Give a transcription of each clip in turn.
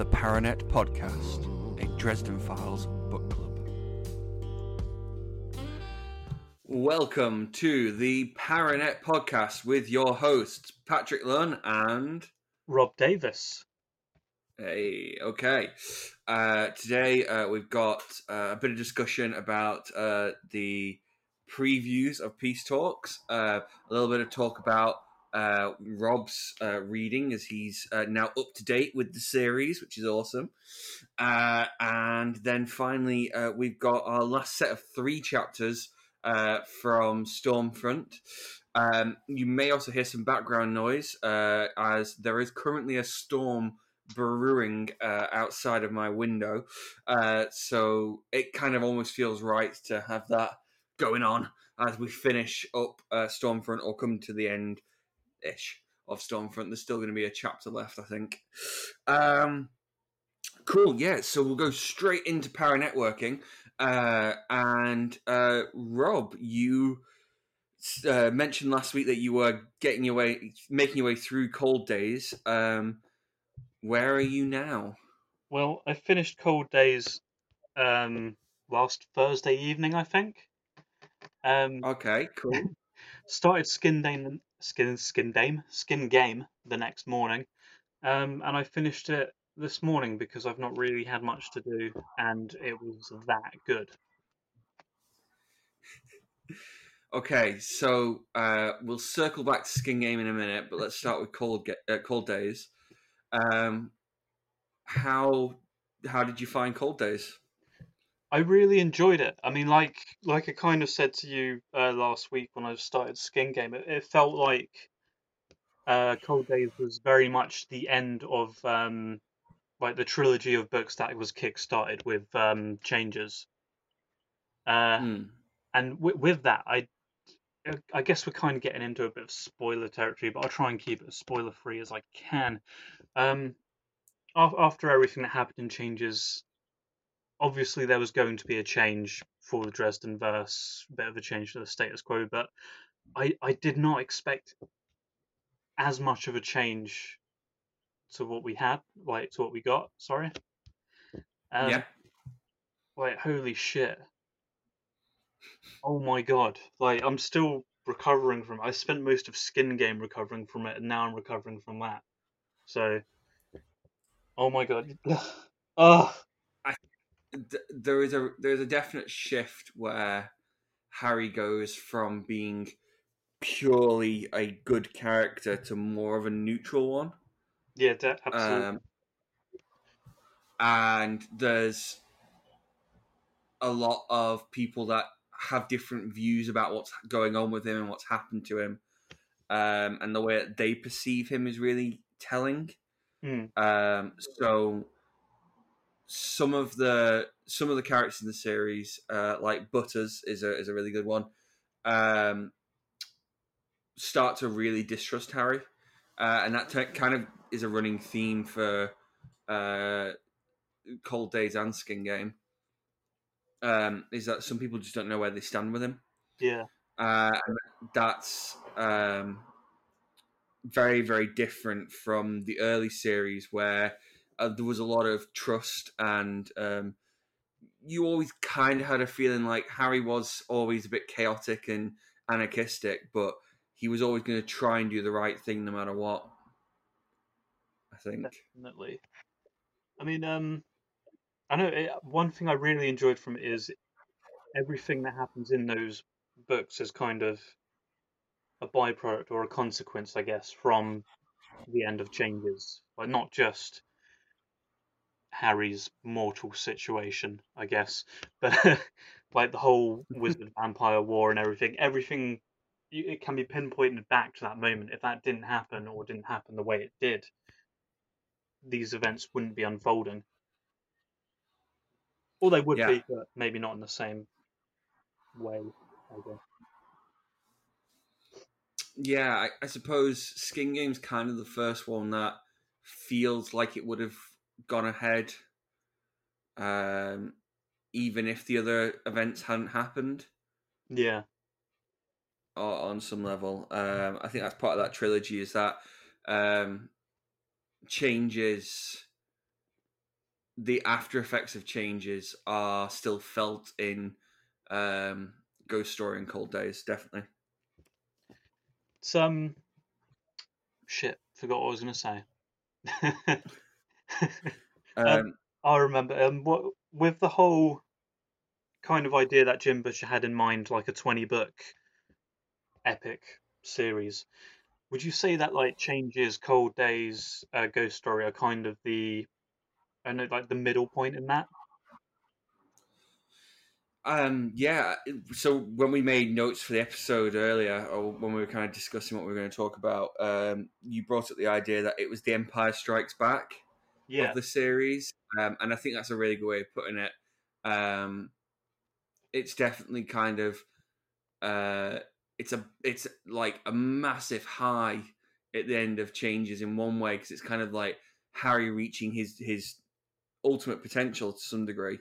the Paranet Podcast, a Dresden Files book club. Welcome to the Paranet Podcast with your hosts, Patrick Lunn and. Robb Davis. Hey, okay. Uh, today uh, we've got uh, a bit of discussion about uh, the previews of Peace Talks, uh, a little bit of talk about uh, Robb's uh, reading as he's uh, now up to date with the series, which is awesome. Uh, and then finally, uh, we've got our last set of three chapters uh, from Stormfront. Um, you may also hear some background noise as there is currently a storm brewing outside of my window. so it kind of almost feels right to have that going on as we finish up Stormfront or come to the end ish of Stormfront. There's still going to be a chapter left, I think. Um, cool, yeah. So we'll go straight into power networking. Uh, and uh, Robb, you uh, mentioned last week that you were getting your way, making your way through Cold Days. Um, where are you now? Well, I finished Cold Days um, last Thursday evening, I think. Um, okay, cool. started Skin Dame, Skin Skin Dame, Skin Game the next morning, um, and I finished it this morning because I've not really had much to do, and it was that good. Okay, so uh, we'll circle back to Skin Game in a minute, but let's start with Cold uh, Cold Days. Um, how how did you find Cold Days? I really enjoyed it. I mean, like like I kind of said to you uh, last week when I started Skin Game, it, it felt like uh, Cold Days was very much the end of um, like the trilogy of books that was kick-started with um, changes. Uh, mm. And w- with that, I I guess we're kind of getting into a bit of spoiler territory, but I'll try and keep it as spoiler free as I can. Um, after everything that happened in changes, obviously there was going to be a change for the Dresden verse, a bit of a change to the status quo, but I I did not expect as much of a change to what we had, like to what we got. Sorry. Um, yeah. Like holy shit. Oh my god! Like I'm still recovering from. I spent most of Skin Game recovering from it, and now I'm recovering from that. So. Oh my god. there is a there's a definite shift where Harry goes from being purely a good character to more of a neutral one. Yeah, that, absolutely. Um, and there's a lot of people that have different views about what's going on with him and what's happened to him, um, and the way that they perceive him is really telling. Mm. Um, so some of the some of the characters in the series, uh, like Butters, is a is a really good one. Um, start to really distrust Harry, uh, and that kind of is a running theme for uh, Cold Days and Skin Game. Um, is that some people just don't know where they stand with him? Yeah, uh, that's um, very very different from the early series where uh, there was a lot of trust, and um, you always kind of had a feeling like Harry was always a bit chaotic and anarchistic, but he was always going to try and do the right thing no matter what. I think definitely. I mean, um, I know it, one thing I really enjoyed from it is everything that happens in those books is kind of a byproduct or a consequence, I guess, from the end of changes. Like not just Harry's mortal situation, I guess. But like the whole wizard vampire war and everything, everything it can be pinpointed back to that moment. If that didn't happen or didn't happen the way it did, these events wouldn't be unfolding. Or they would yeah. be, but maybe not in the same way. I guess. Yeah, I, I suppose Skin Game's kind of the first one that feels like it would have gone ahead, um, even if the other events hadn't happened. Yeah. Or on some level, um, I think that's part of that trilogy. Is that um, changes the after effects of changes are still felt in um, Ghost Story and Cold Days. Definitely. Some shit. Forgot what I was gonna say. Um, Um, I remember um, what with the whole kind of idea that Jim Butcher had in mind, like a twenty book epic series. Would you say that like changes, Cold Days, uh, Ghost Story are kind of the, I know like the middle point in that? Um, yeah. So when we made notes for the episode earlier, or when we were kind of discussing what we were going to talk about, um, you brought up the idea that it was the Empire Strikes Back Yeah, of the series, um, and I think that's a really good way of putting it. Um, it's definitely kind of, uh, it's a, it's like a massive high at the end of changes in one way because it's kind of like Harry reaching his his ultimate potential to some degree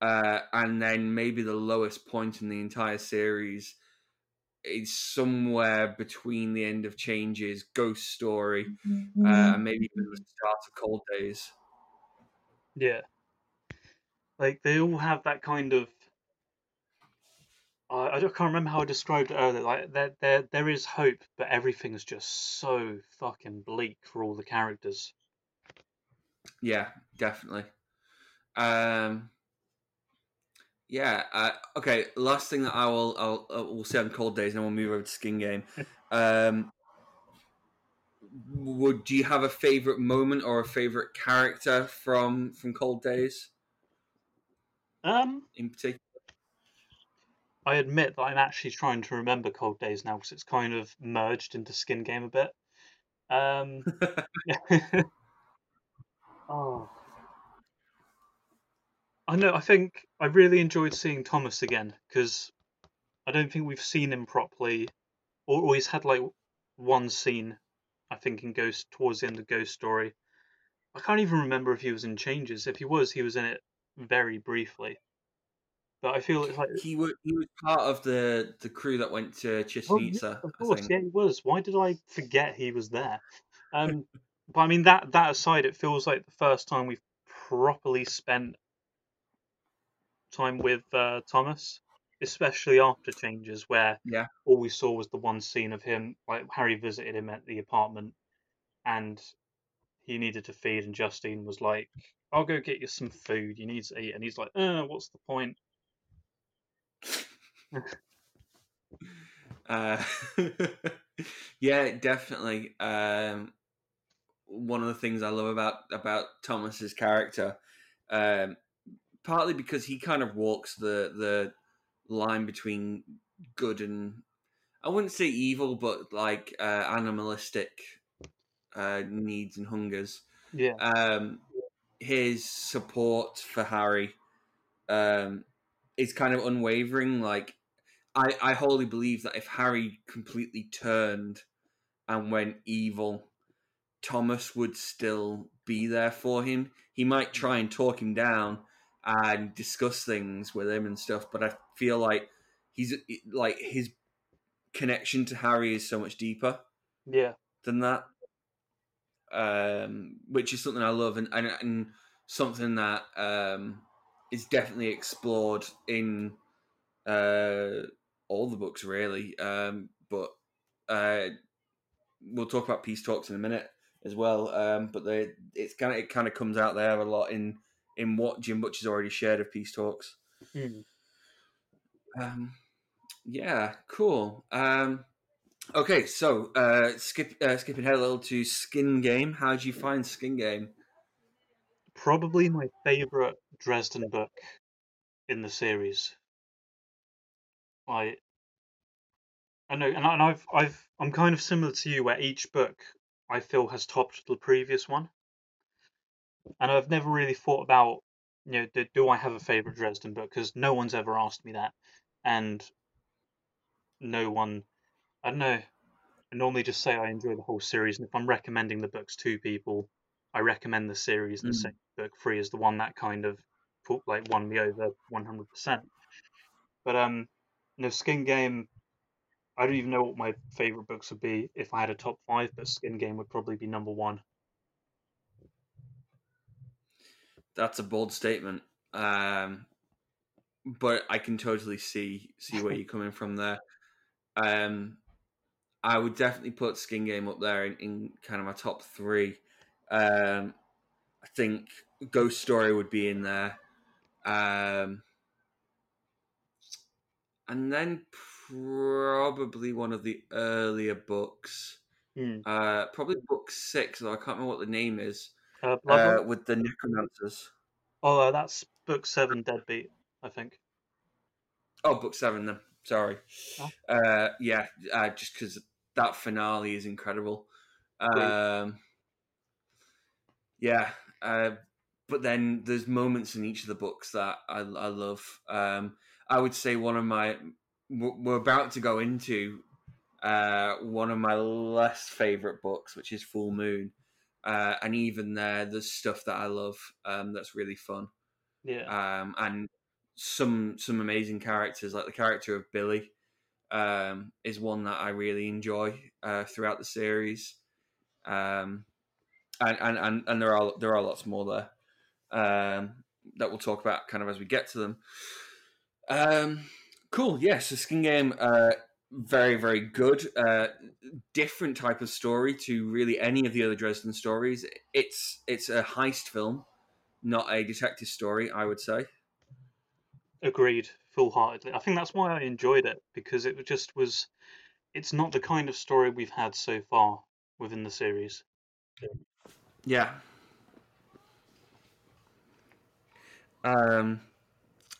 uh, and then maybe the lowest point in the entire series is somewhere between the end of Changes, Ghost Story, uh, and maybe even the start of Cold Days. yeah. Like they all have that kind of. I I can't remember how I described it earlier. Like there, there, there is hope, but everything's just so fucking bleak for all the characters. Yeah, definitely. Um, yeah. Uh, okay. Last thing that I will I'll, I will say on Cold Days, and then we'll move over to Skin Game. Um, would do you have a favorite moment or a favorite character from from Cold Days Um, in particular? I admit that I'm actually trying to remember Cold Days now because it's kind of merged into Skin Game a bit. Um, oh, I know. I think I really enjoyed seeing Thomas again because I don't think we've seen him properly, or, or he's had like one scene. I think in Ghost towards the end of Ghost Story. I can't even remember if he was in Changes. If he was, he was in it very briefly. But I feel it's like he was he was part of the the crew that went to Oh, yeah, of I course, think. yeah, he was. Why did I forget he was there? Um, but I mean that that aside, it feels like the first time we've properly spent time with uh, Thomas, especially after changes, where Yeah. all we saw was the one scene of him, like Harry visited him at the apartment, and he needed to feed, and Justine was like, "I'll go get you some food. You need to eat," and he's like, "Uh, what's the point?" Uh, yeah, definitely. Um, one of the things I love about about Thomas's character, um, partly because he kind of walks the the line between good and I wouldn't say evil, but like uh, animalistic uh, needs and hungers. Yeah, Um, his support for Harry um, is kind of unwavering. Like, I, I wholly believe that if Harry completely turned and went evil, Thomas would still be there for him. He might try and talk him down and discuss things with him and stuff, but I feel like he's like his connection to Harry is so much deeper yeah, than that. Um, which is something I love and, and, and something that um, is definitely explored in uh, all the books, really. Um, but uh, we'll talk about peace talks in a minute as well. Um, but they, it's kind of it kind of comes out there a lot in in what Jim Butcher's already shared of peace talks. Hmm. Um, yeah, cool. Um, okay, so uh, skip uh, skipping ahead a little to Skin Game. How did you find Skin Game? probably my favorite Dresden book in the series. I I know, and, I, and I've I've I'm kind of similar to you, where each book I feel has topped the previous one, and I've never really thought about, you know, do, do I have a favorite Dresden book? Because no one's ever asked me that, and no one, I don't know. I normally just say I enjoy the whole series, and if I'm recommending the books to people, I recommend the series, and the Mm. second book three is the one that kind of put, like won me over 100%. But um, no Skin Game. I don't even know what my favorite books would be if I had a top five, but Skin Game would probably be number one. That's a bold statement. Um, but I can totally see see where you're coming from there. Um, I would definitely put Skin Game up there in, in kind of my top three. Um, I think Ghost Story would be in there. Um, and then probably one of the earlier books. Hmm. Uh, probably book six, though I can't remember what the name is. Uh, Uh, with the necromancers. oh, uh, that's book seven, Deadbeat. I think. Oh, book seven then. Sorry. Oh. Uh, yeah, uh, just because that finale is incredible. Um, yeah, uh, but then there's moments in each of the books that I, I love. Um, I would say one of my we're we're about to go into uh, one of my less favorite books, which is Fool Moon. Uh, and even there, there's stuff that I love um, that's really fun Yeah. um, and some some amazing characters like the character of Billy um, is one that I really enjoy uh, throughout the series, um, and, and and and there are there are lots more there um, that we'll talk about kind of as we get to them. Um, cool, yeah. So Skin Game, uh, very very good. Uh, different type of story to really any of the other Dresden stories. It's it's a heist film, not a detective story. I would say. Agreed, full heartedly. I think that's why I enjoyed it because it just was. It's not the kind of story we've had so far within the series. Yeah. Um,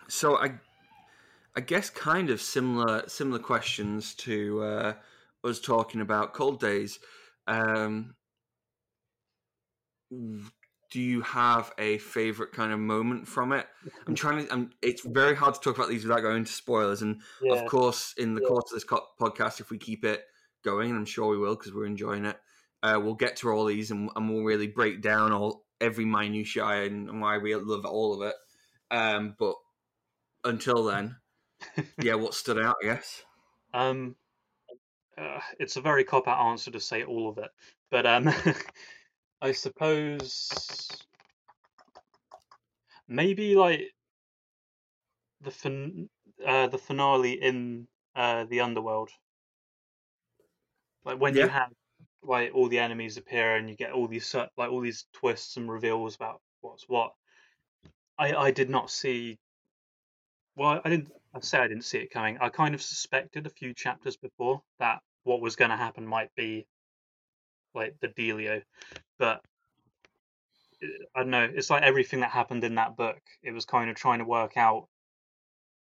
so I, I guess kind of similar similar questions to uh, us talking about cold days. Um, do you have a favorite kind of moment from it? I'm trying to. I'm, it's very hard to talk about these without going into spoilers, and Yeah, of course, in the Yeah. course of this co- podcast, if we keep it going, and I'm sure we will because we're enjoying it, uh, we'll get to all these and, and we'll really break down all every minutiae and, and why we love all of it. Um, but until then, yeah, what stood out, guess. Um, uh, it's a very cop out answer to say all of it, but um, I suppose maybe like the fin- uh, the finale in uh, the underworld, like when you have like all the enemies appear and you get all these like all these twists and reveals about what's what. I I did not see. Well, I didn't. I say I didn't see it coming. I kind of suspected a few chapters before that what was going to happen might be like the dealio, but uh, I don't know. It's like everything that happened in that book. It was kind of trying to work out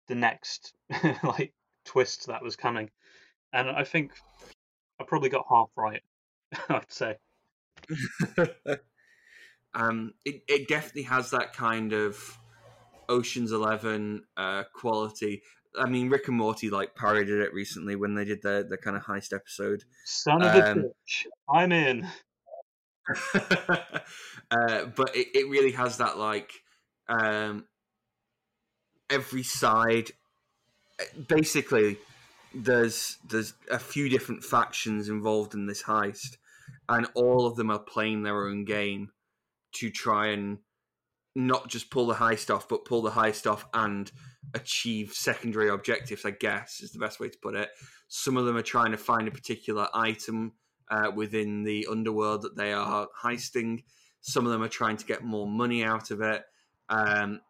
the next like twist that was coming, and I think I probably got half right. I'd say. um, it, it definitely has that kind of Ocean's Eleven uh, quality. I mean, Rick and Morty like parodied it recently when they did their, their kind of heist episode. Son of a Um, bitch. I'm in. uh, but it, it really has that like um, every side. Basically, there's there's a few different factions involved in this heist, and all of them are playing their own game to try and not just pull the heist off, but pull the heist off and achieve secondary objectives. I guess is the best way to put it. Some of them are trying to find a particular item uh, within the underworld that they are heisting. Some of them are trying to get more money out of it. Um,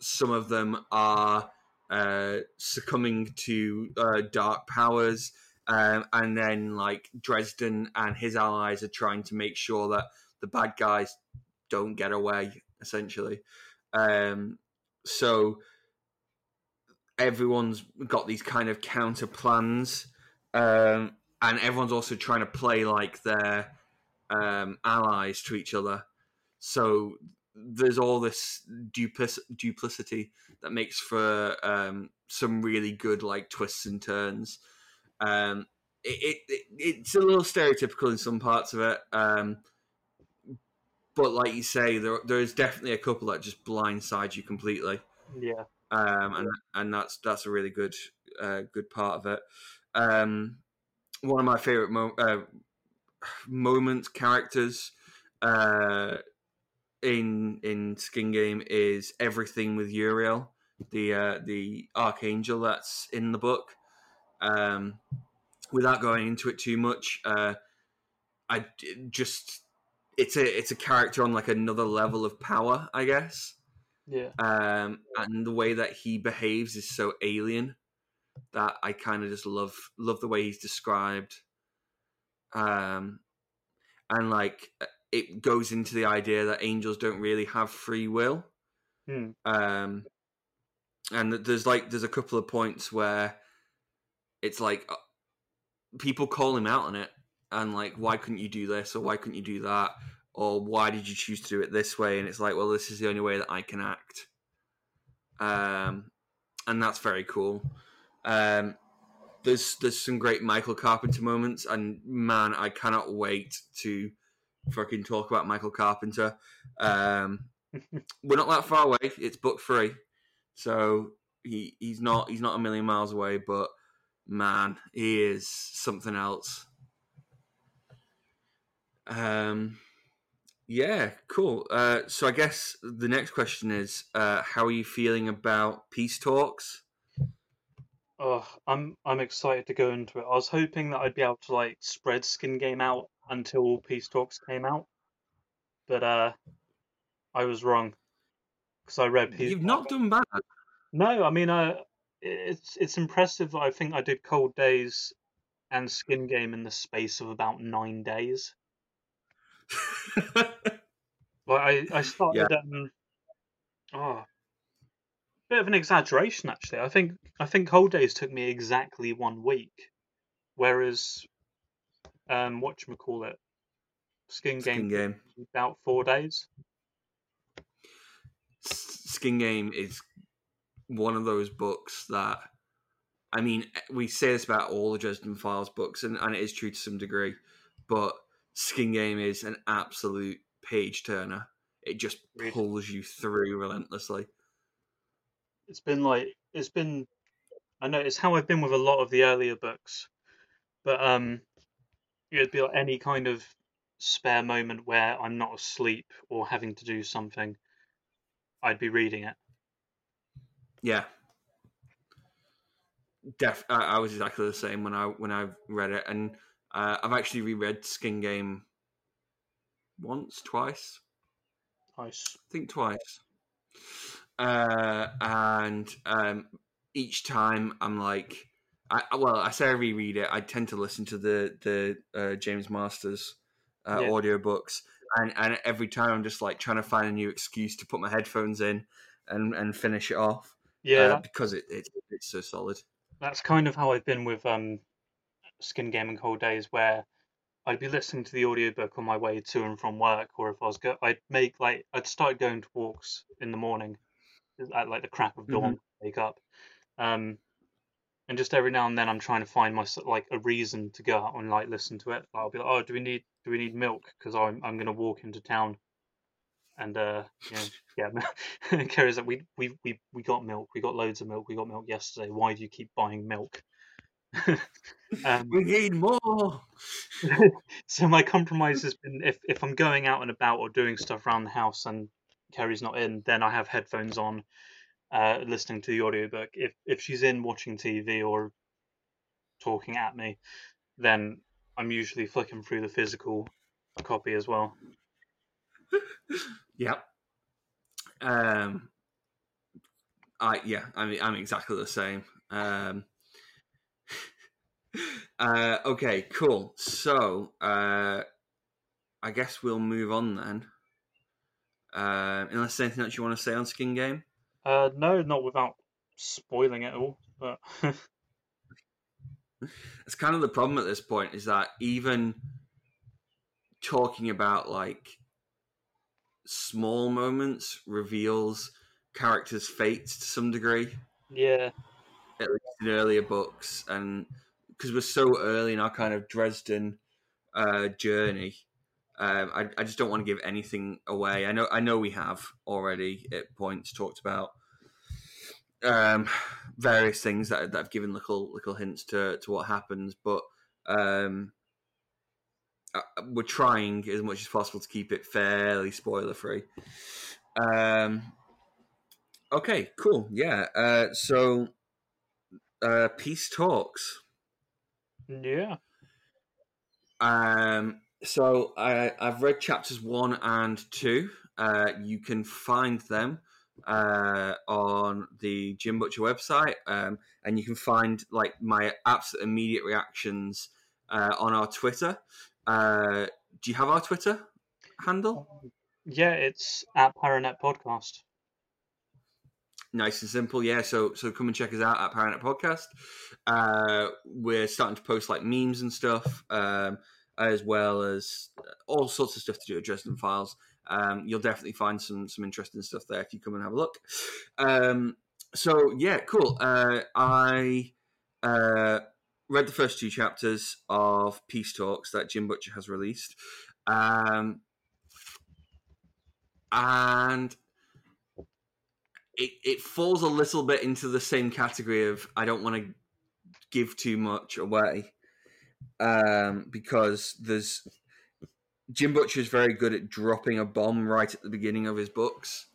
some of them are uh, succumbing to uh, dark powers. Um, and then, like, Dresden and his allies are trying to make sure that the bad guys don't get away, essentially. Um, so everyone's got these kind of counter plans. Um, and everyone's also trying to play like their um, allies to each other. So there's all this duplic- duplicity that makes for um, some really good like twists and turns. Um, it, it, it's a little stereotypical in some parts of it, um, but like you say, there there's definitely a couple that just blindside you completely Yeah. um, and and that's that's a really good uh, good part of it. Um, one of my favorite mo- uh, moments characters uh, in in Skin Game is everything with Uriel, the uh, the archangel that's in the book. Um, without going into it too much, uh, I just it's a it's a character on like another level of power, I guess. Yeah. Um, and the way that he behaves is so alien that I kind of just love love the way he's described. Um, and like it goes into the idea that angels don't really have free will. Hmm. Um, and there's like there's a couple of points where it's like uh, people call him out on it and like why couldn't you do this or why couldn't you do that or why did you choose to do it this way? And it's like well this is the only way that i can act. Um and that's very cool. Um there's there's some great michael carpenter moments and man i cannot wait to fucking talk about michael carpenter. Um we're not that far away. It's book three. So he he's not he's not a million miles away but man he is something else um, yeah, cool. Uh, so I guess the next question is, uh, how are you feeling about peace talks? Oh, I'm I'm excited to go into it. I was hoping that I'd be able to like spread Skin Game out until Peace Talks came out, but uh, I was wrong because I read Peace. You've not done bad. No, I mean, uh, it's it's impressive. I think I did Cold Days and Skin Game in the space of about nine days. Well, I I started um oh bit of an exaggeration actually. I think I think Cold Days took me exactly one week, whereas um what you call it, Skin Skin Game game. about four days. Skin game is one of those books that, I mean, we say this about all the Dresden Files books, and, and it is true to some degree, but Skin Game is an absolute page turner. It just pulls you through relentlessly. It's been like it's been I know it's how I've been with a lot of the earlier books, but um, it'd be like any kind of spare moment where I'm not asleep or having to do something, I'd be reading it. Yeah. Def, I, I was exactly the same when I when I read it, and uh, I've actually reread Skin Game once, twice, Twice. I think twice. Uh, and um, each time I'm like, I well, I say I reread it. I tend to listen to the the uh, James Marsters uh, Yeah. audiobooks, and and every time I'm just like trying to find a new excuse to put my headphones in and and finish it off. Yeah, uh, because it, it it's so solid. that's kind of how I've been with um, Skin and Cold Days, where I'd be listening to the audiobook on my way to and from work, or if I was go, I'd make like I'd start going to walks in the morning, at like the crack of dawn, wake up, um, and just every now and then I'm trying to find my like a reason to go out and like listen to it. I'll be like, oh, do we need do we need milk? Because I'm I'm gonna walk into town, and uh, yeah, yeah. Kerry's like, we we we we got milk, we got loads of milk, we got milk yesterday. Why do you keep buying milk? um, We need more. so my compromise has been if if I'm going out and about or doing stuff around the house and Kerry's not in, then I have headphones on, uh, listening to the audiobook. If if she's in watching TV or talking at me, then I'm usually flicking through the physical copy as well. Yep. Um. I yeah. I mean, I'm exactly the same. Um. Uh, okay, cool. So, uh, I guess we'll move on then. Uh, unless there's anything else you want to say on Skin Game? Uh, no, not without spoiling it all, but It's kind of the problem at this point is that even talking about like small moments reveals characters' fates to some degree. yeah, at least in earlier books, and because we're so early in our kind of Dresden uh, journey, um, I, I just don't want to give anything away. I know I know we have already at points talked about um, various things that, that have given little little hints to, to what happens, but um, uh, we're trying as much as possible to keep it fairly spoiler free. Um, okay, cool. Yeah. Uh, so, uh, peace talks. Yeah. Um, so I, I've read chapters one and two. Uh, you can find them uh, on the Jim Butcher website, um, and you can find like my absolute immediate reactions uh, on our Twitter. Uh, do you have our Twitter handle? Yeah, it's at Paranet Podcast. Nice and simple, yeah. So so come and check us out at Paranet Podcast. Uh, we're starting to post like memes and stuff, um, as well as all sorts of stuff to do with Dresden Files. Um, you'll definitely find some some interesting stuff there if you come and have a look. Um, so yeah, cool. Uh, I uh, read the first two chapters of Peace Talks that Jim Butcher has released, um, and it it falls a little bit into the same category of I don't want to give too much away um, because there's Jim Butcher is very good at dropping a bomb right at the beginning of his books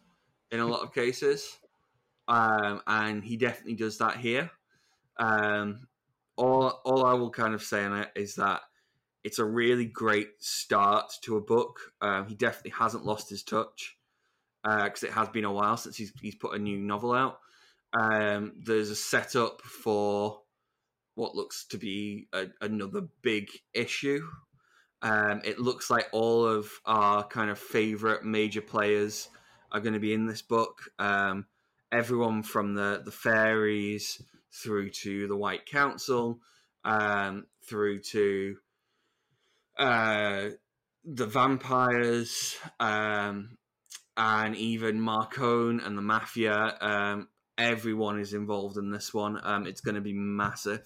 in a lot of cases. Um, and he definitely does that here. Um, all, all I will kind of say on it is that it's a really great start to a book. Um, he definitely hasn't lost his touch because uh, it has been a while since he's, he's put a new novel out. Um, there's a setup for what looks to be a, another big issue um, it looks like all of our kind of favorite major players are going to be in this book. Um, everyone from the the fairies through to the White Council, um, through to uh, the vampires, um, and even Marcone and the Mafia. Um, everyone is involved in this one. Um, it's going to be massive.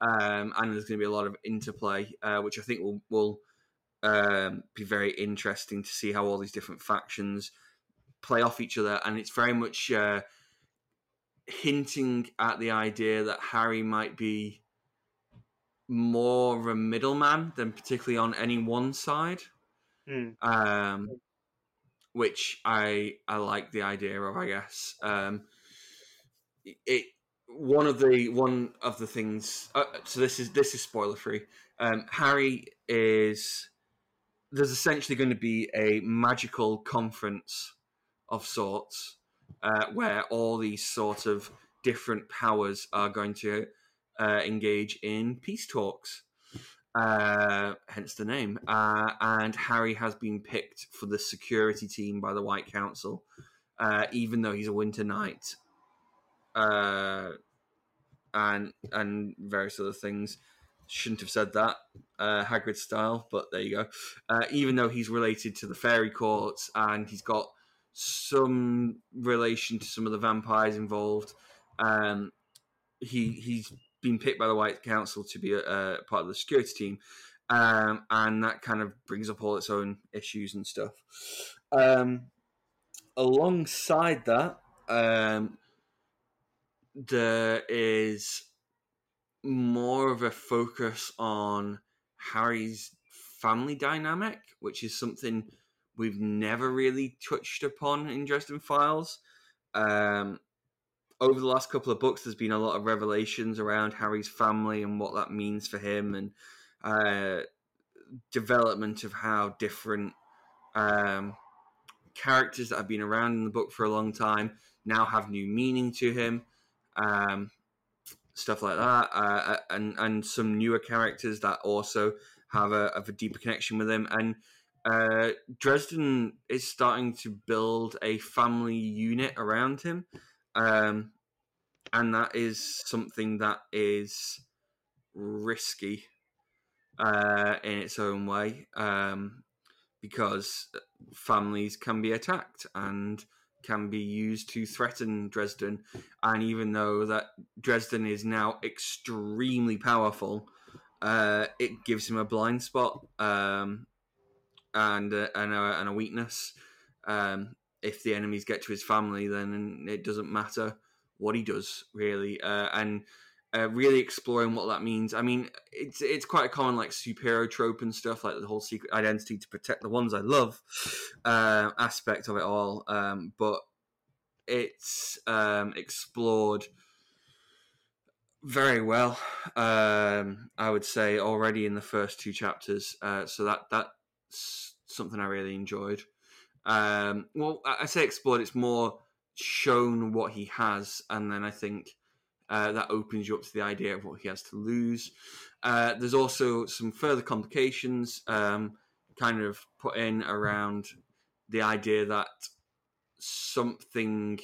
Um, and there's going to be a lot of interplay, uh, which I think will will um, be very interesting to see how all these different factions play off each other. And it's very much uh, hinting at the idea that Harry might be more of a middleman than particularly on any one side. Mm. Um, which I I like the idea of, I guess. Um, it one of the one of the things. Uh, so this is this is spoiler free. Um, Harry is there's essentially going to be a magical conference of sorts uh, where all these sort of different powers are going to uh, engage in peace talks. Uh, hence the name. Uh, and Harry has been picked for the security team by the White Council, uh, even though he's a Winter Knight, uh, and and various other things. Shouldn't have said that, uh, Hagrid style, but there you go. Even though he's related to the fairy courts and he's got some relation to some of the vampires involved, um, he he's been picked by the White Council to be a, a part of the security team, um, and that kind of brings up all its own issues and stuff. Um, alongside that, um, there is more of a focus on Harry's family dynamic, which is something we've never really touched upon in Dresden Files. Um, over the last couple of books, there's been a lot of revelations around Harry's family and what that means for him, and uh, development of how different um, characters that have been around in the book for a long time now have new meaning to him. Um, stuff like that, uh, and and some newer characters that also have a have a deeper connection with him. And uh, Dresden is starting to build a family unit around him, um, and that is something that is risky uh, in its own way, um, because families can be attacked and can be used to threaten Dresden. And even though that Dresden is now extremely powerful, uh, it gives him a blind spot um, and, uh, and, a, and, a, weakness. Um, if the enemies get to his family, then it doesn't matter what he does, really. Uh, and uh, really exploring what that means. I mean, it's it's quite a common like superhero trope and stuff, like the whole secret identity to protect the ones I love uh, aspect of it all. Um, but it's um, explored very well. Um, I would say already in the first two chapters. Uh, so that that's something I really enjoyed. Um, well, I say explored. It's more shown what he has, and then I think uh, that opens you up to the idea of what he has to lose. Uh, there's also some further complications, um, kind of put in around the idea that something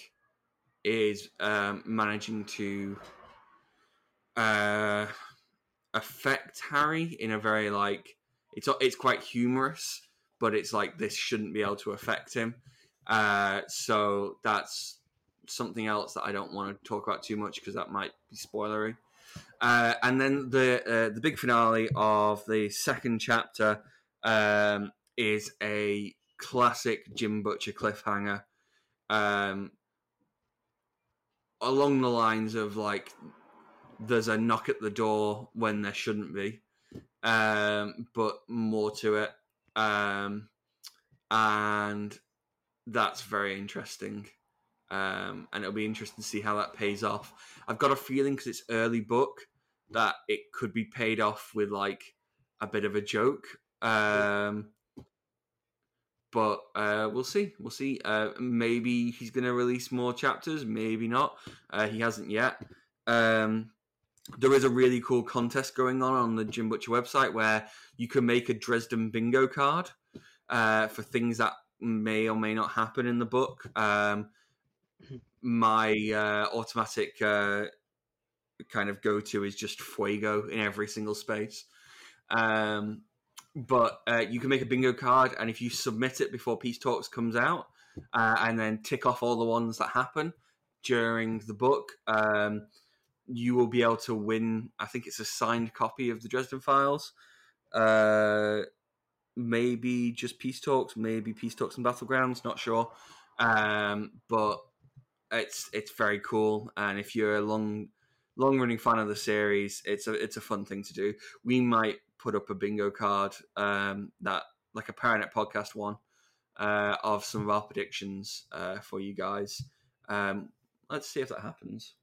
is um, managing to uh, affect Harry in a very like it's it's quite humorous, but it's like this shouldn't be able to affect him. Uh, so that's something else that I don't want to talk about too much because that might be spoilery. Uh, and then the uh, the big finale of the second chapter um, is a classic Jim Butcher cliffhanger, um, along the lines of like there's a knock at the door when there shouldn't be, um, but more to it, um, and that's very interesting. Um, and it'll be interesting to see how that pays off. I've got a feeling because it's early book that it could be paid off with like a bit of a joke. Um, but uh, we'll see. We'll see. Uh, maybe he's going to release more chapters. Maybe not. Uh, he hasn't yet. Um, there is a really cool contest going on on the Jim Butcher website where you can make a Dresden bingo card uh, for things that may or may not happen in the book. Um, my uh, automatic uh, kind of go to is just Fuego in every single space. Um, but uh, you can make a bingo card, and if you submit it before Peace Talks comes out, uh, and then tick off all the ones that happen during the book, um, you will be able to win. I think it's a signed copy of the Dresden Files. Uh, maybe just Peace Talks, maybe Peace Talks and Battlegrounds. Not sure, um, but it's it's very cool. And if you're a long long running fan of the series, it's a it's a fun thing to do. We might put up a bingo card um, that like a Paranet podcast one uh, of some of our predictions uh, for you guys. Um, let's see if that happens.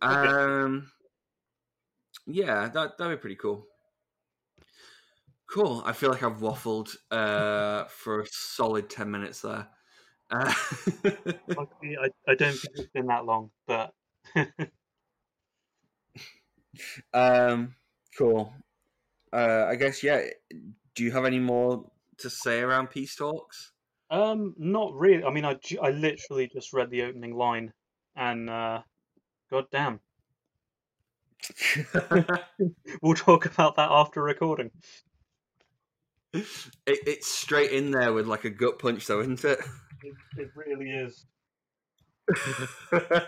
Um, yeah, that that'd be pretty cool. Cool. I feel like I've waffled uh, for a solid ten minutes there. Uh, I, I don't think it's been that long, but um, cool. Uh, I guess yeah. Do you have any more to say around peace talks? um, not really. I mean, I I literally just read the opening line, and uh, god damn, we'll talk about that after recording. it, it's straight in there with like a gut punch, though, isn't it? It, it really is.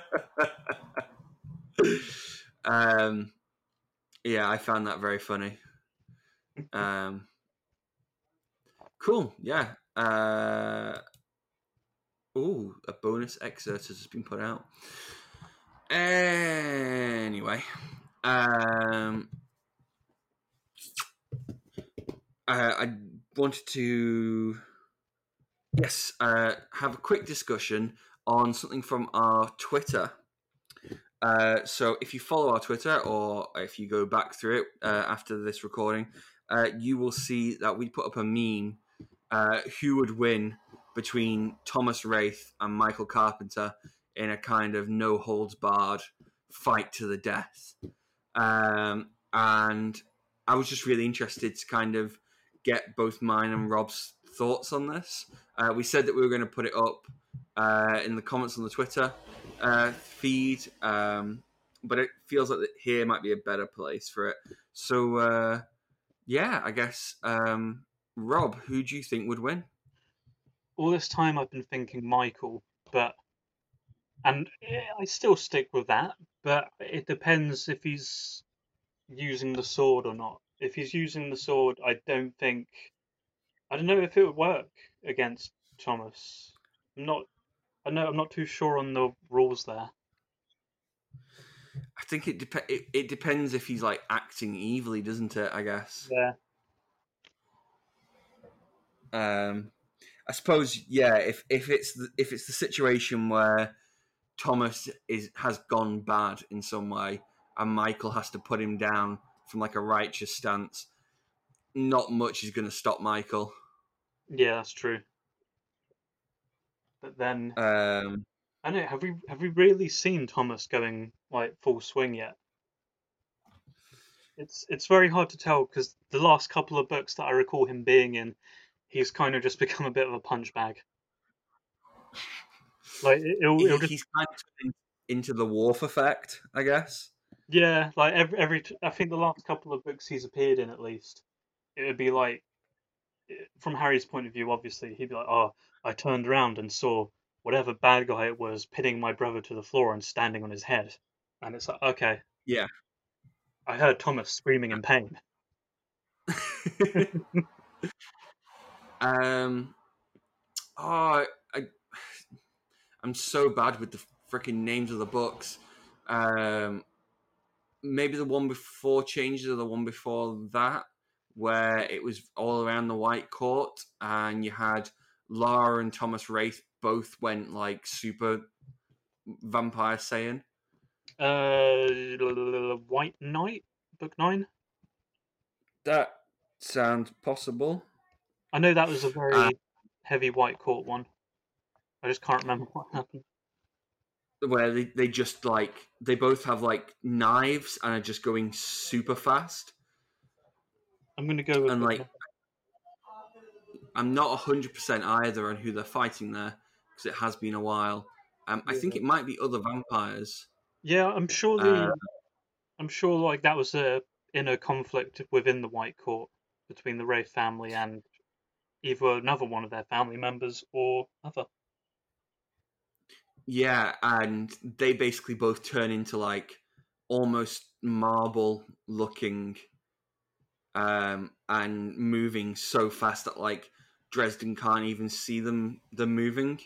um, yeah, I found that very funny. Um, cool. Yeah. Uh, oh, a bonus excerpt has just been put out. Anyway, um, uh, I wanted to, yes, uh, have a quick discussion on something from our Twitter. Uh, so if you follow our Twitter or if you go back through it uh, after this recording, uh, you will see that we put up a meme who would win between Thomas Raith and Michael Carpenter in a kind of no holds barred fight to the death. Um, and I was just really interested to kind of get both mine and Robb's thoughts on this. Uh, we said that we were going to put it up uh, in the comments on the Twitter uh, feed, um, but it feels like here might be a better place for it. So, uh, yeah, I guess, um, Robb, who do you think would win? All this time I've been thinking Michael, but and I still stick with that. But it depends if he's using the sword or not. If he's using the sword, I don't think. I don't know if it would work against Thomas. I'm not. I know I'm not too sure on the rules there. I think it, dep- it it depends if he's like acting evilly, doesn't it? I guess. Yeah. Um, I suppose yeah. If if it's the, if it's the situation where Thomas is has gone bad in some way, and Michael has to put him down from like a righteous stance, not much is going to stop Michael. Yeah, that's true. But then Um, I know have we have we really seen Thomas going like full swing yet? It's it's very hard to tell because the last couple of books that I recall him being in, he's kind of just become a bit of a punch bag. Like it- it'll, it'll just he's kind of into the Worf effect, I guess. yeah, like every every I think the last couple of books he's appeared in at least, it would be like from Harry's point of view, obviously he'd be like, oh, I turned around and saw whatever bad guy it was pinning my brother to the floor and standing on his head, and it's like okay, Yeah. I heard Thomas screaming in pain. um, oh, I, I'm so bad with the freaking names of the books. Um, maybe the one before changes or the one before that, where it was all around the White Court, and you had Lara and Thomas Raith both went like super vampire Saiyan. Uh, White Knight, book nine. That sounds possible. I know that was a very Uh, heavy White Court one. I just can't remember what happened. where they, they just like they both have like knives and are just going super fast. I'm gonna go with and like i'm not 100% either on who they're fighting there because it has been a while. Um, i think it might be other vampires. Yeah, I'm sure the Uh, I'm sure like that was a inner conflict within the White Court between the Raith family and either another one of their family members or other. Yeah and they basically both turn into like almost marble looking um and moving so fast that like dresden can't even see them them moving.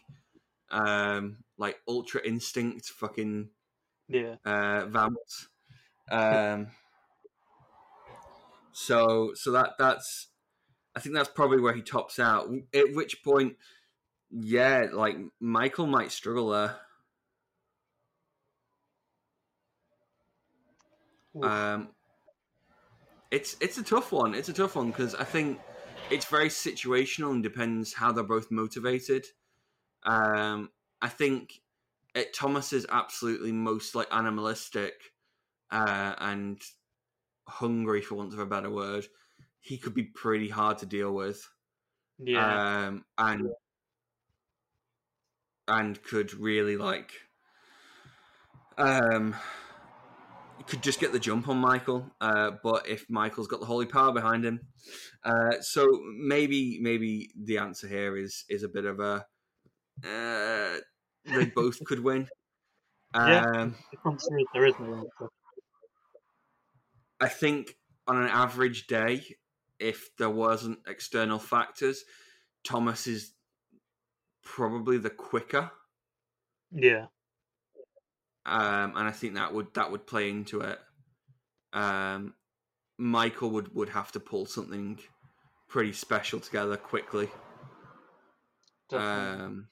Um like ultra instinct fucking Yeah. uh vamps um so so that that's i think that's probably where he tops out. At which point yeah like michael might struggle there Oof. Um, it's it's a tough one. It's a tough one because I think it's very situational and depends how they're both motivated. Um, I think it, Thomas is absolutely most like animalistic uh, and hungry, for want of a better word. He could be pretty hard to deal with, yeah. um, and and could really like um could just get the jump on Michael, uh, but if Michael's got the holy power behind him, uh, so maybe maybe the answer here is is a bit of a uh, they both could win. Yeah. Um, is there is no answer. I think on an average day, if there wasn't external factors, Thomas is probably the quicker, Yeah. um, and I think that would that would play into it. Um, Michael would would have to pull something pretty special together quickly. Definitely. Um,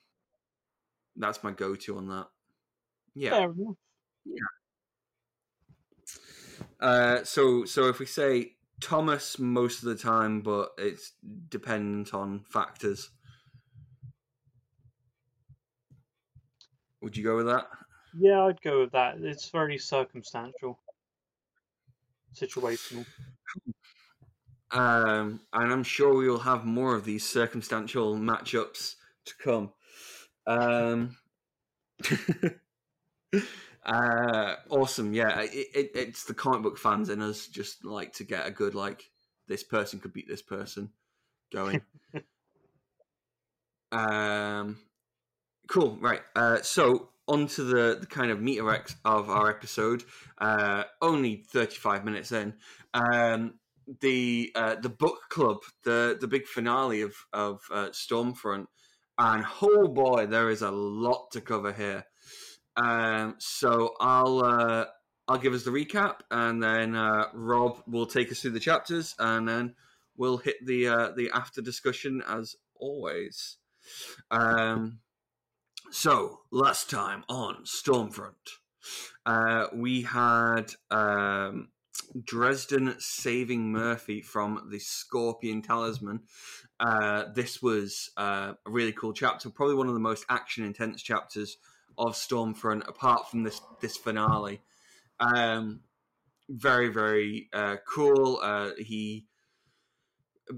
that's my go-to on that. Yeah. Fair enough. Uh, so so if we say Thomas most of the time, but it's dependent on factors. Would you go with that? Yeah, I'd go with that. It's very circumstantial, situational. Um, and I'm sure we will have more of these circumstantial matchups to come. Um, uh, awesome, yeah. It, it, it's the comic book fans in us just like to get a good like this person could beat this person going. um, cool, right. Uh, so on to the, the kind of meter ex of our episode. Uh, only 35 minutes in. Um, the uh, the book club, the the big finale of of uh, Stormfront, and oh boy, there is a lot to cover here. Um, so I'll uh, I'll give us the recap, and then uh, Robb will take us through the chapters, and then we'll hit the uh, the after discussion as always. Um, so last time on Stormfront, uh, we had um, Dresden saving Murphy from the Scorpion Talisman. Uh, this was uh, a really cool chapter, probably one of the most action intense chapters of Stormfront, apart from this this finale. Um, very very uh, cool. Uh, he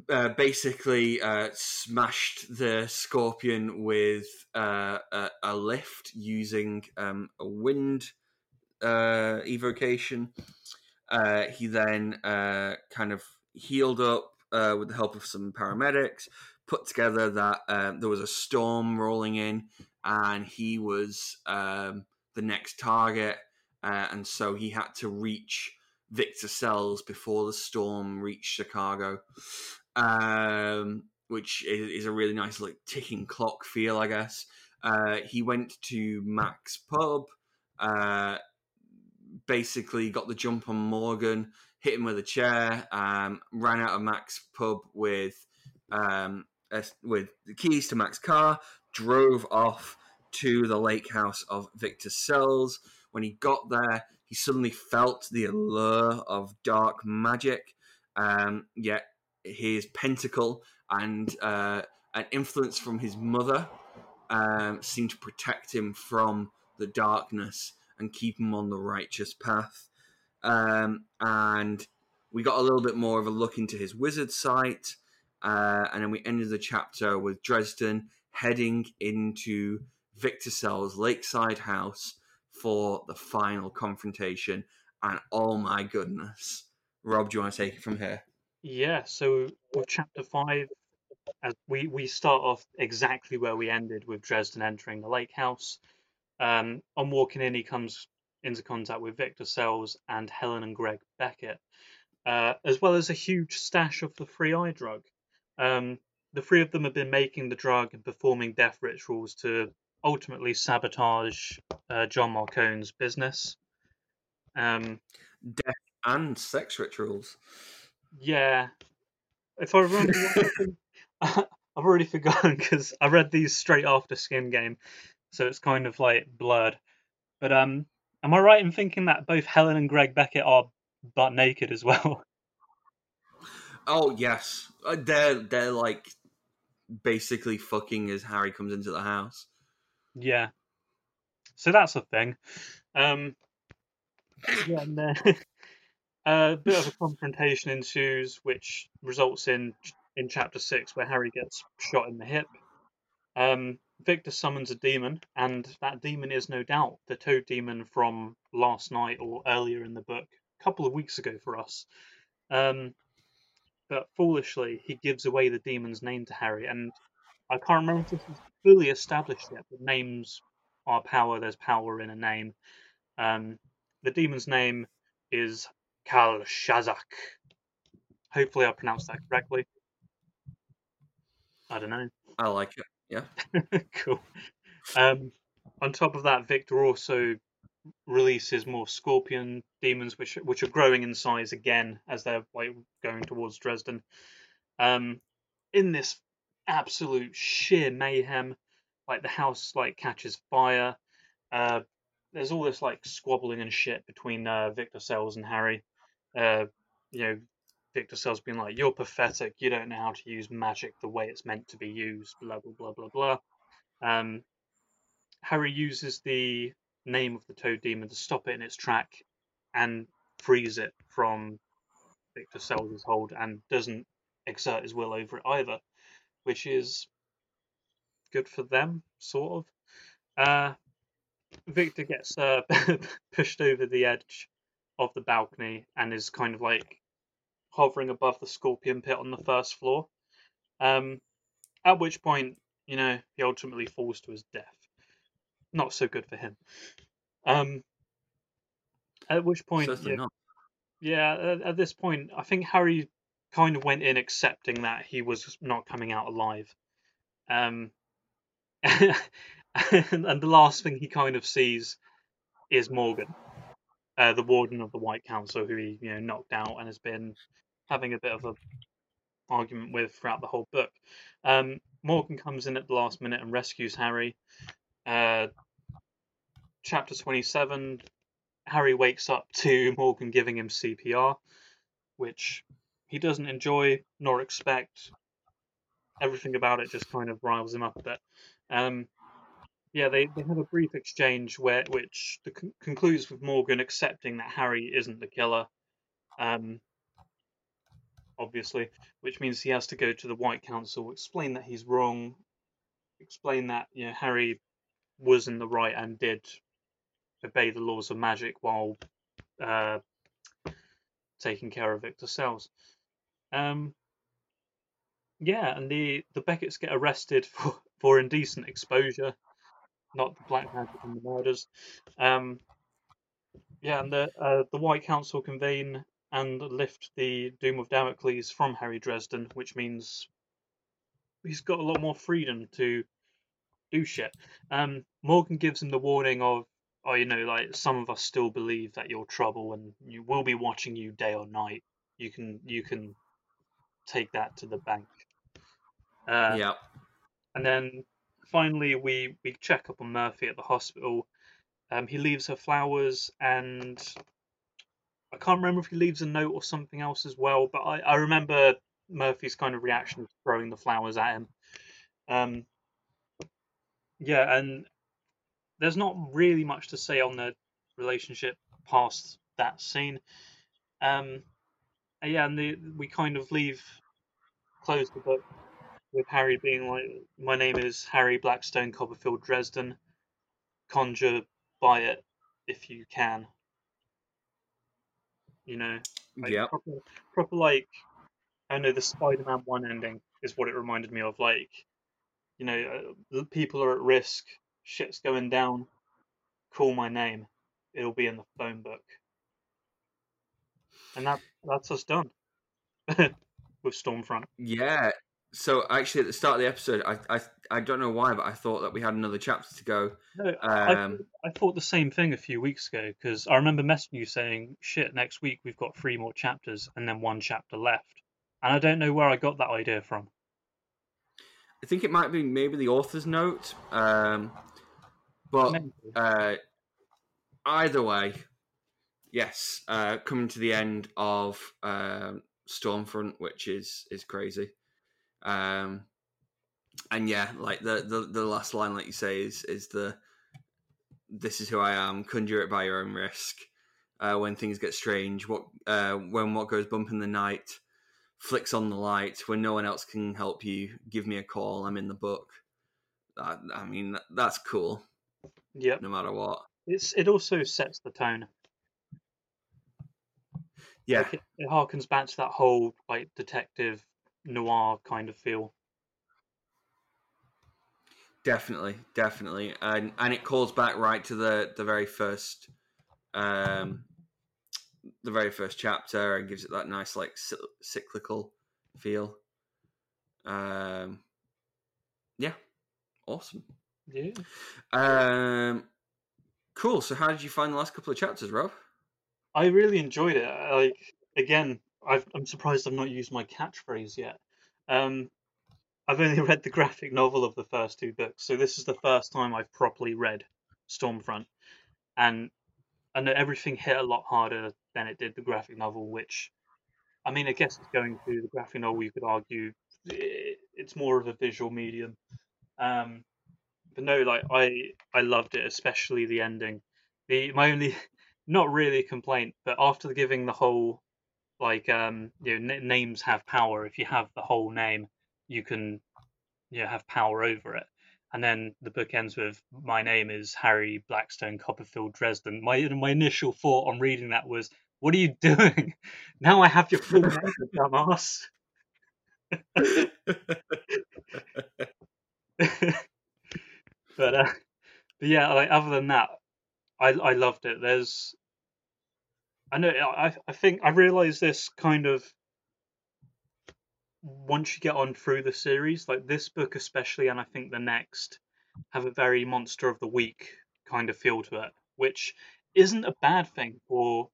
uh, basically uh, smashed the Scorpion with uh, a, a, lift using um, a wind uh, evocation. Uh, he then kind of healed up with the help of some paramedics, put together that um, there was a storm rolling in, and he was um, the next target, and so he had to reach Victor Sells before the storm reached Chicago um, which is, a really nice like ticking clock feel, I guess. Uh, he went to Mac's pub, uh, basically got the jump on Morgan, hit him with a chair, um, ran out of Mac's pub with um, with the keys to Mac's car, drove off to the lake house of Victor Sells. When he got there, he suddenly felt the allure of dark magic. Um, yet his pentacle and uh, an influence from his mother um, seemed to protect him from the darkness and keep him on the righteous path. Um, and we got a little bit more of a look into his wizard sight. Uh, and then we ended the chapter with Dresden heading into Victor Sells' lakeside house for the final confrontation. And oh my goodness. Robb, do you want to take it from here? Yeah, so with chapter five, as we we start off exactly where we ended with Dresden entering the lake house. Um, on walking in, he comes into contact with Victor Sells and Helen and Greg Beckett, uh, as well as a huge stash of the ThreeEye drug. Um, the three of them have been making the drug and performing death rituals to ultimately sabotage uh, John Marcone's business. Um, death and sex rituals. Yeah, if I remember, I've already forgotten because I read these straight after Skin Game, so it's kind of like blurred. But um, am I right in thinking that both Helen and Greg Beckett are butt naked as well? Oh yes, uh, they're they're like basically fucking as Harry comes into the house. Yeah, so that's a thing. Um, yeah, and, uh, a bit of a confrontation ensues, which results in in chapter six, where Harry gets shot in the hip. Um, Victor summons a demon, and that demon is no doubt the Toad Demon from last night or earlier in the book, a couple of weeks ago for us. Um, but foolishly, he gives away the demon's name to Harry, and I can't remember if this is fully established yet. But names are power. There's power in a name. Um, the demon's name is Kalshazzak. Hopefully, I pronounced that correctly. I don't know. I like it. Yeah. cool. Um, on top of that, Victor also releases more scorpion demons, which which are growing in size again as they're like going towards Dresden. Um, in this absolute sheer mayhem, like the house like catches fire. Uh, there's all this like squabbling and shit between uh, Victor Sells and Harry uh, you know, Victor Sells being like, "You're pathetic. You don't know how to use magic the way it's meant to be used." Blah blah blah blah blah. Um, Harry uses the name of the Toad Demon to stop it in its track and freeze it from Victor Sells' hold, and doesn't exert his will over it either, which is good for them, sort of. Uh, Victor gets uh, pushed over the edge of the balcony and is kind of like hovering above the scorpion pit on the first floor. Um, at which point, you know, he ultimately falls to his death. Not so good for him. Um, at which point, yeah, yeah at, at, this point, I think Harry kind of went in accepting that he was not coming out alive. Um, and, the last thing he kind of sees is Morgan uh, the warden of the White Council, who he you know knocked out and has been having a bit of a argument with throughout the whole book. Um, Morgan comes in at the last minute and rescues Harry. Uh, chapter 27, Harry wakes up to Morgan giving him CPR, which he doesn't enjoy nor expect. Everything about it just kind of riles him up a bit. Um, yeah, they, they have a brief exchange where which the, con- concludes with Morgan accepting that Harry isn't the killer. Um, obviously, which means he has to go to the White Council, explain that he's wrong, explain that you know Harry was in the right and did obey the laws of magic while uh, taking care of Victor Sells. Um, yeah, and the the Becketts get arrested for for indecent exposure, not the black magic and the murders. Um, yeah, and the uh, the White Council convene and lift the Doom of Damocles from Harry Dresden, which means he's got a lot more freedom to do shit. Um, Morgan gives him the warning of, oh, you know, like some of us still believe that you're trouble, and you will be watching you day or night. You can you can take that to the bank. Uh, yeah. And then finally, we we check up on Murphy at the hospital. Um, he leaves her flowers, and I can't remember if he leaves a note or something else as well. But I, I remember Murphy's kind of reaction to throwing the flowers at him. Um, yeah, and there's not really much to say on the relationship past that scene. Um, yeah, and the, we kind of leave, close the book with Harry being like, "My name is Harry Blackstone Copperfield Dresden. Conjure by it if you can." You know, like, yeah. proper, proper like, I know the Spider-Man one ending is what it reminded me of. Like, you know, uh, people are at risk, shit's going down. Call my name, it'll be in the phone book. And that that's us done with Stormfront. Yeah. So actually, at the start of the episode, I I, I don't know why, but I thought that we had another chapter to go. No, I, Um, I thought the same thing a few weeks ago because I remember messaging you saying, "Shit, next week we've got three more chapters and then one chapter left," and I don't know where I got that idea from. I think it might be maybe the author's note. Um, but uh, either way, yes, uh, coming to the end of um, Stormfront, which is is crazy. Um, and yeah, like the, the the last line, like you say, is is the this is who I am. Conjure it by your own risk. Uh, when things get strange, what uh, when what goes bump in the night, flicks on the light when no one else can help you. Give me a call. I'm in the book. I, I mean, that, that's cool. Yep. No matter what. It's it also sets the tone. Yeah, Like it, it harkens back to that whole like detective noir kind of feel. definitely, definitely, and and it calls back right to the the very first, um, the very first chapter and gives it that nice like cy- cyclical feel. Um, yeah, awesome. Yeah. Um, cool. So, how did you find the last couple of chapters, Robb? I really enjoyed it. Like again, I've, I'm surprised I've not used my catchphrase yet. Um, I've only read the graphic novel of the first two books, so this is the first time I've properly read Stormfront, and I know everything hit a lot harder than it did the graphic novel. Which, I mean, I guess it's going through the graphic novel. You could argue i- it's more of a visual medium. Um, but no, like I I loved it, especially the ending. The my only not really a complaint, but after giving the whole like um you know n- names have power. If you have the whole name, you can you know, have power over it. And then the book ends with my name is Harry Blackstone Copperfield Dresden. My my initial thought on reading that was, what are you doing? Now I have your full name, dumbass. but uh, but yeah, like other than that, I I loved it. There's I know I I think I realized this kind of once you get on through the series, like this book especially, and I think the next have a very monster of the week kind of feel to it, which isn't a bad thing for.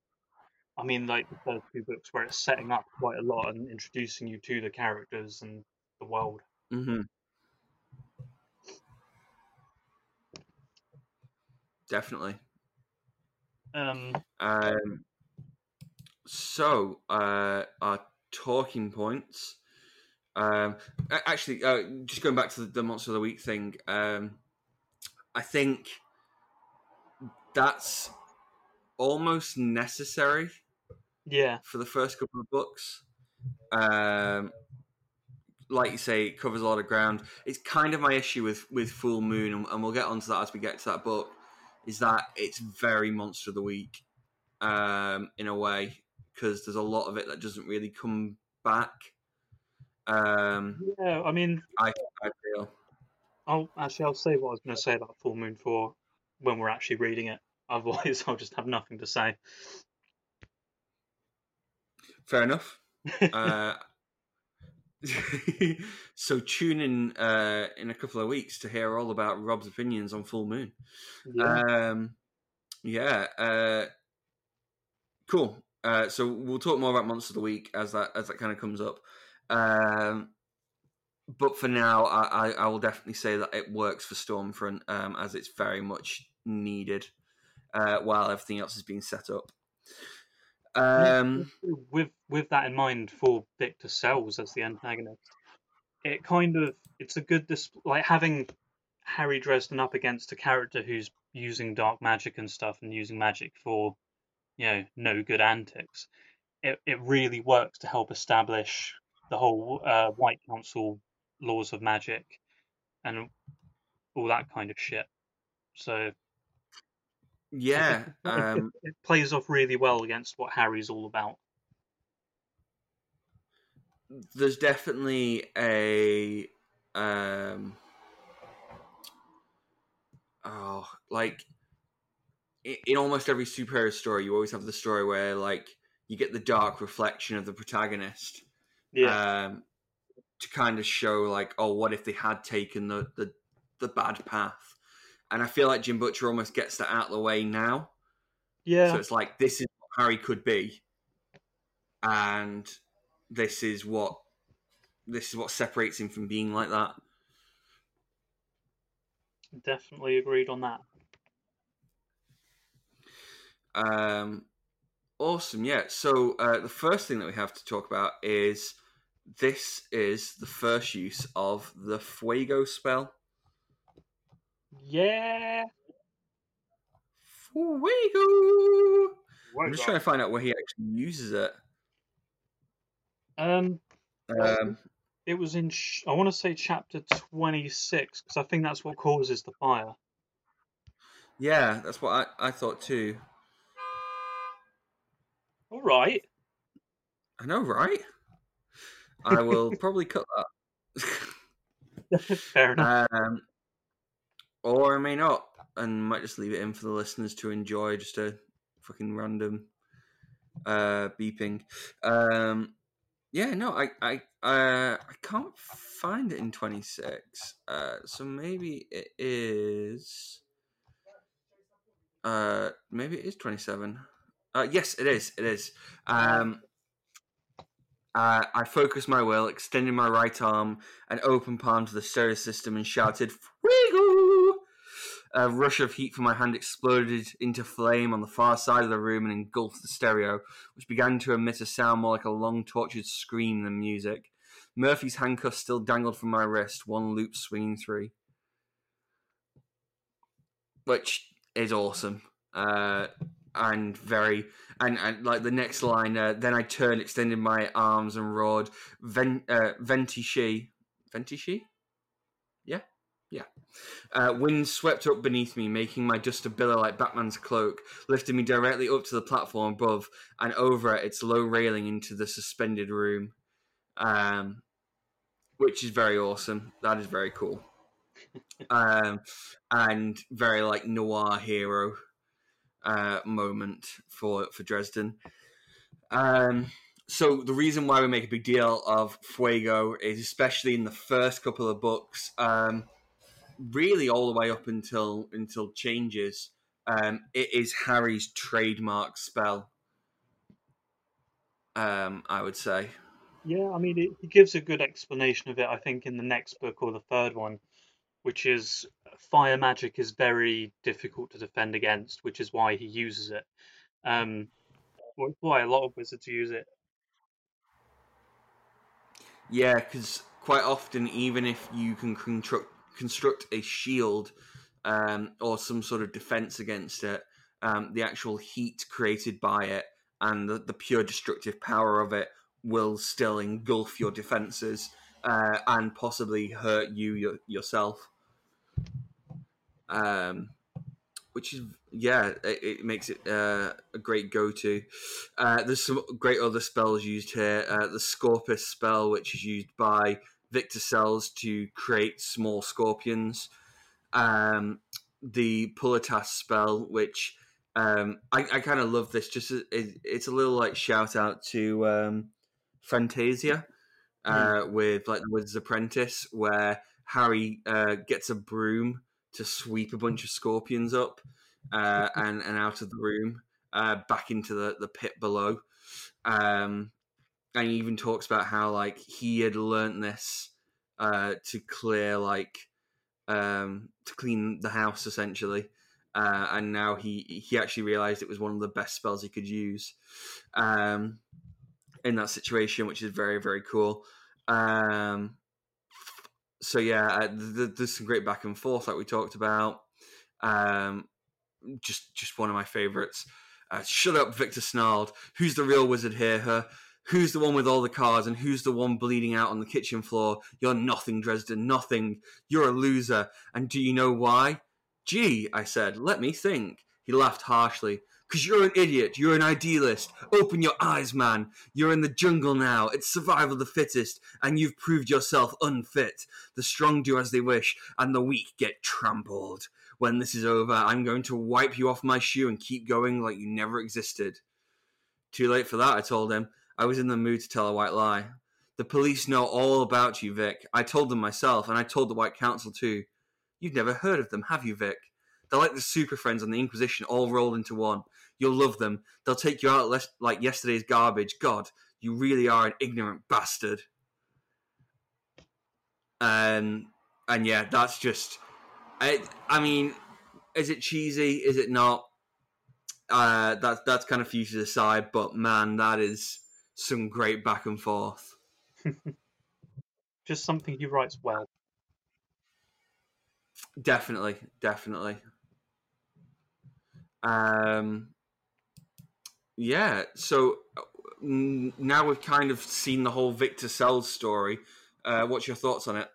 I mean, like the first two books where it's setting up quite a lot and introducing you to the characters and the world. Mm-hmm. Definitely. Um, Um, so, uh, our talking points. Um, actually, uh, just going back to the, the monster of the week thing. Um, I think that's almost necessary yeah, for the first couple of books. Um, like you say, it covers a lot of ground. It's kind of my issue with with Fool Moon, and, and we'll get onto that as we get to that book. Is that it's very monster of the week, um, in a way, because there's a lot of it that doesn't really come back. Um, yeah. I mean, I feel. I'll actually I'll say what I was going to say about Fool Moon for when we're actually reading it. Otherwise, I'll just have nothing to say. Fair enough. Uh, so tune in uh, in a couple of weeks to hear all about Robb's opinions on Fool Moon. yeah. Um, yeah. Uh, cool. Uh, so we'll talk more about Monster of the Week as that as that kind of comes up. Um, but for now, I, I, I will definitely say that it works for Stormfront um, as it's very much needed uh, while everything else is being set up. Um, with with that in mind for Victor Sells as the antagonist, it kind of it's a good dis- like having Harry Dresden up against a character who's using dark magic and stuff and using magic for you know no good antics. It it really works to help establish the whole uh, White Council laws of magic and all that kind of shit. So yeah. Um, it plays off really well against what Harry's all about. there's definitely a um oh like in almost every superhero story you always have the story where like you get the dark reflection of the protagonist Yeah, um to kind of show like oh what if they had taken the the, the bad path and i feel like jim butcher almost gets that out of the way now yeah. so it's like this is what Harry could be, and this is what this is what separates him from being like that. Definitely agreed on that. Um, awesome, yeah. So uh, the first thing that we have to talk about is this is the first use of the Fuego spell. Yeah. Fuego. I'm just trying to find out where he actually uses it. Um, Um, it was in. Sh- I want to say chapter twenty-six because I think that's what causes the fire. yeah, that's what I, I thought too. All right. I know, right? I will probably cut that. Fair enough. um, or I may not, and might just leave it in for the listeners to enjoy. Just a fucking random uh, beeping. Um, yeah, no, I I uh, I can't find it in twenty six. Uh, so maybe it is. Uh, maybe it is twenty seven. Uh, yes, it is. It is. Um, uh, I focused my will, extended my right arm and open palm to the stereo system, and shouted, "Fuego!" A rush of heat from my hand exploded into flame on the far side of the room and engulfed the stereo, which began to emit a sound more like a long, tortured scream than music. Murphy's handcuffs still dangled from my wrist, one loop swinging through, which is awesome. Uh, and very and, and like the next line uh, then i turned extended my arms and roared Ven, uh, ventishi ventishi yeah yeah. Uh, wind swept up beneath me making my dust a billow like batman's cloak lifting me directly up to the platform above and over its low railing into the suspended room. Um, which is very awesome. That is very cool. Um, and very like noir hero uh, moment for for Dresden. Um, so the reason why we make a big deal of Fuego is especially in the first couple of books, um, really all the way up until until changes. Um, it is Harry's trademark spell. Um, I would say. Yeah, I mean, it, he gives a good explanation of it, I think, in the next book or the third one, which is fire magic is very difficult to defend against, which is why he uses it. Um, why a lot of wizards use it. Yeah, because quite often, even if you can construct construct a shield um, or some sort of defense against it, um, the actual heat created by it and the, the, pure destructive power of it will still engulf your defenses uh, and possibly hurt you your, yourself. Um, which is yeah, it, it makes it uh, a great go-to. Uh, there's some great other spells used here. Uh, the Scorpus spell, which is used by Victor Sells to create small scorpions. Um, the Pulatas spell, which um, I, I kind of love this. Just it, it's a little like shout out to um, Fantasia uh, mm. with like the Wizard's Apprentice, where Harry uh, gets a broom to sweep a bunch of scorpions up uh, and and out of the room, uh, back into the the pit below. Um, and he even talks about how like he had learned this uh, to clear like um, to clean the house essentially. Uh, and now he he actually realized it was one of the best spells he could use um, in that situation, which is very very cool. Um, so yeah, uh, there's some great back and forth like we talked about. Um, just just one of my favorites. Uh, shut up, Victor snarled. Who's the real wizard here, huh? Who's the one with all the cards and who's the one bleeding out on the kitchen floor? You're nothing, Dresden, nothing. You're a loser. And do you know why? Gee, I said, let me think. He laughed harshly. Because you're an idiot. You're an idealist. Open your eyes, man. You're in the jungle now. It's survival of the fittest, and you've proved yourself unfit. The strong do as they wish, and the weak get trampled. When this is over, I'm going to wipe you off my shoe and keep going like you never existed. Too late for that, I told him. I was in the mood to tell a white lie. The police know all about you, Vic. I told them myself, and I told the White Council too. You've never heard of them, have you, Vic? They're like the Super Friends on the Inquisition, all rolled into one. You'll love them. They'll take you out like yesterday's garbage. God, you really are an ignorant bastard. Um, and yeah, that's just. I, I mean, is it cheesy? Is it not? Uh, that's that's kind of for you to. But man, that is some great back and forth. just something he writes well. Definitely, definitely. Um, yeah. So now we've kind of seen the whole Victor Sells story. Uh, what's your thoughts on it?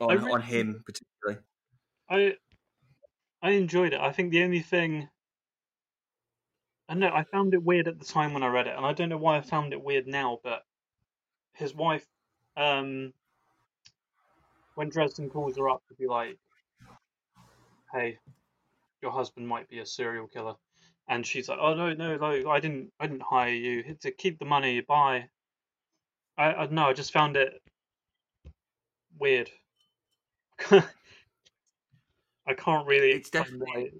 On, really, on him particularly. I I enjoyed it. I think the only thing I know I found it weird at the time when I read it, and I don't know why I found it weird now. But his wife, um, when Dresden calls her up to be like, "Hey, your husband might be a serial killer," and she's like, "Oh no, no, no, I didn't, I didn't hire you to keep the money. Bye." I, I no, I just found it weird. I can't really. It's definitely.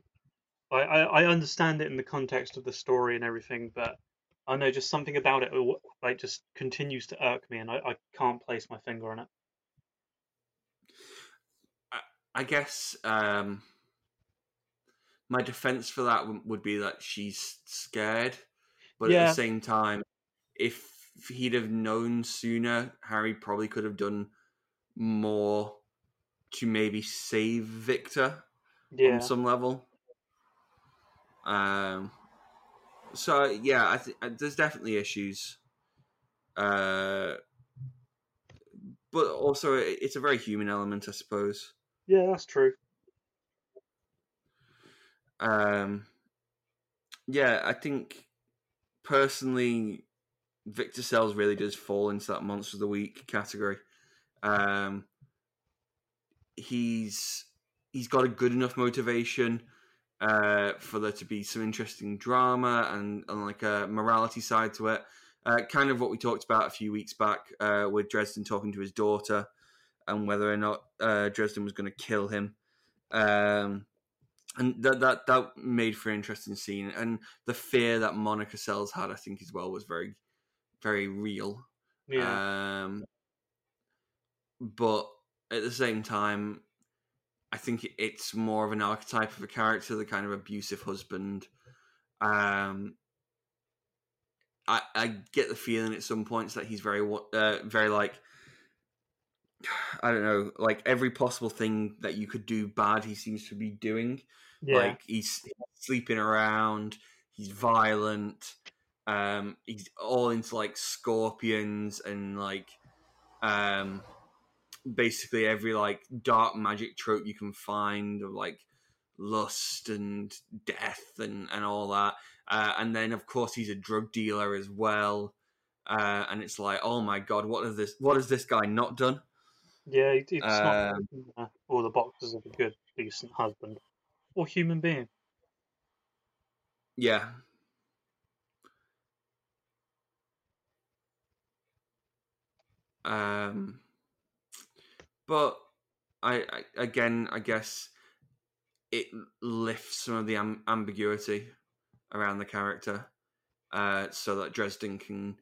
I, I I understand it in the context of the story and everything, but I know just something about it like just continues to irk me, and I, I can't place my finger on it. I guess um, my defense for that would be that she's scared, but yeah. at the same time, if he'd have known sooner, Harry probably could have done more to maybe save Victor yeah. on some level. Um. So yeah, I th- there's definitely issues. Uh, but also it's a very human element, I suppose. Yeah, that's true. Um, yeah, I think personally, Victor Sells really does fall into that monster of the week category. Um, he's he's got a good enough motivation uh, for there to be some interesting drama and, and like a morality side to it. Uh, kind of what we talked about a few weeks back uh, with Dresden talking to his daughter and whether or not uh, Dresden was going to kill him. Um, and that that that made for an interesting scene. And the fear that Monica Sells had, I think, as well, was very very real. Yeah. Um, but at the same time, I think it's more of an archetype of a character, the kind of abusive husband. Um, I I get the feeling at some points that he's very uh, very like I don't know, like every possible thing that you could do bad, he seems to be doing. yeah. Like he's sleeping around, he's violent, um, he's all into like scorpions and like um basically every like dark magic trope you can find of like lust and death and and all that. Uh, and then of course he's a drug dealer as well. Uh, and it's like, oh my god, what has this? What has this guy not done? yeah, it- it's Um, uh, all the boxes of a good, decent husband or human being. Yeah. Um, but I, I again, I guess it lifts some of the am- ambiguity around the character, uh, so that Dresden can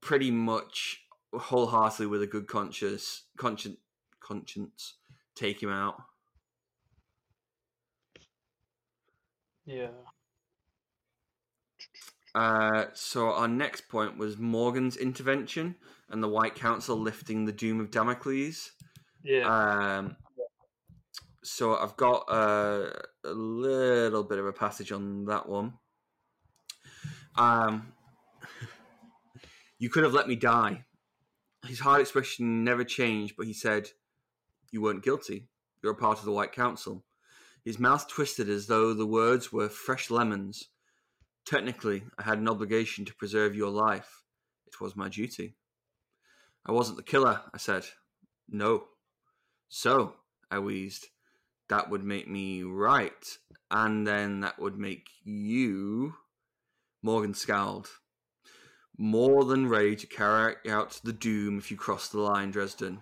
pretty much wholeheartedly, with a good conscience, conscience, conscience, take him out. Yeah. Uh, so our next point was Morgan's intervention and the White Council lifting the doom of Damocles. Yeah. Um, so I've got uh, a little bit of a passage on that one. Um, you could have let me die. His hard expression never changed, but he said, "You weren't guilty. You're a part of the White Council." His mouth twisted as though the words were fresh lemons. Technically, I had an obligation to preserve your life. It was my duty. I wasn't the killer, I said. No. So, I wheezed, that would make me right, and then that would make you. Morgan scowled. More than ready to carry out the doom if you cross the line, Dresden.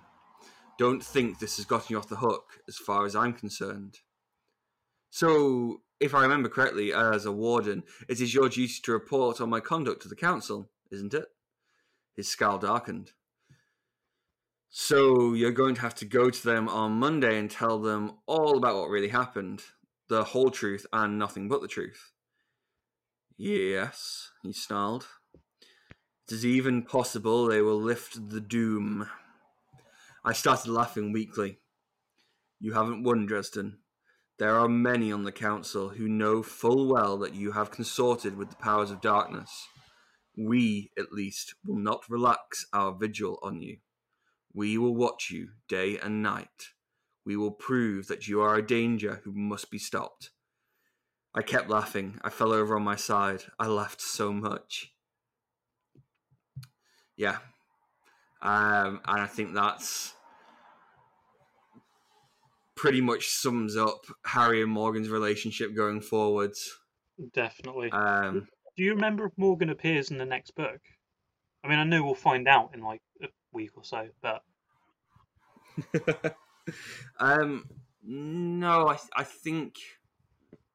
Don't think this has gotten you off the hook, as far as I'm concerned. So, if I remember correctly, uh, as a warden, it is your duty to report on my conduct to the council, isn't it? His scowl darkened. So, you're going to have to go to them on Monday and tell them all about what really happened the whole truth and nothing but the truth. Yes, he snarled. It is even possible they will lift the doom. I started laughing weakly. You haven't won, Dresden. There are many on the council who know full well that you have consorted with the powers of darkness. We, at least, will not relax our vigil on you. We will watch you day and night. We will prove that you are a danger who must be stopped. I kept laughing. I fell over on my side. I laughed so much. Yeah. Um, and I think that's pretty much sums up Harry and Morgan's relationship going forwards. Definitely. Um, Do you remember if Morgan appears in the next book? I mean, I know we'll find out in like a week or so, but um, no, I I think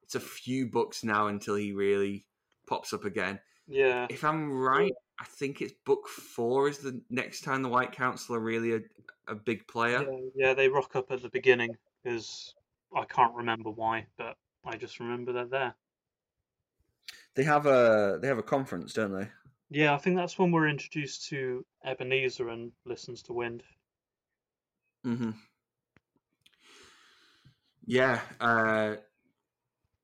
it's a few books now until he really pops up again. yeah, If I'm right, I think it's book four is the next time the White Council are really a, a big player. yeah, yeah, they rock up at the beginning because I can't remember why, but I just remember they're there. They have a they have a conference, don't they? Yeah, I think that's when we're introduced to Ebenezer and Listens-to-Wind. Mm-hmm. Yeah, uh,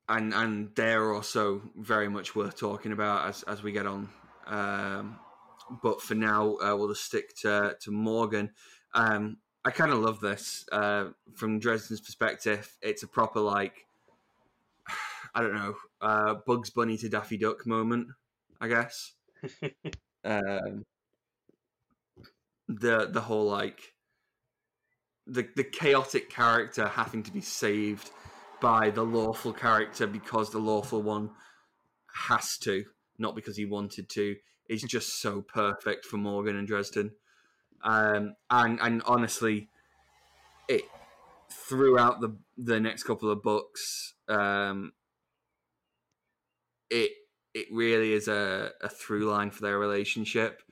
and and they're also very much worth talking about as as we get on. Um, but for now, uh, we'll just stick to to Morgan. Um, I kind of love this uh, from Dresden's perspective. It's a proper like I don't know uh, Bugs Bunny to Daffy Duck moment, I guess. um, the the whole like the the chaotic character having to be saved by the lawful character because the lawful one has to, not because he wanted to, is just so perfect for Morgan and Dresden. Um, and and honestly, it throughout the the next couple of books, um, it it really is a, a through line for their relationship.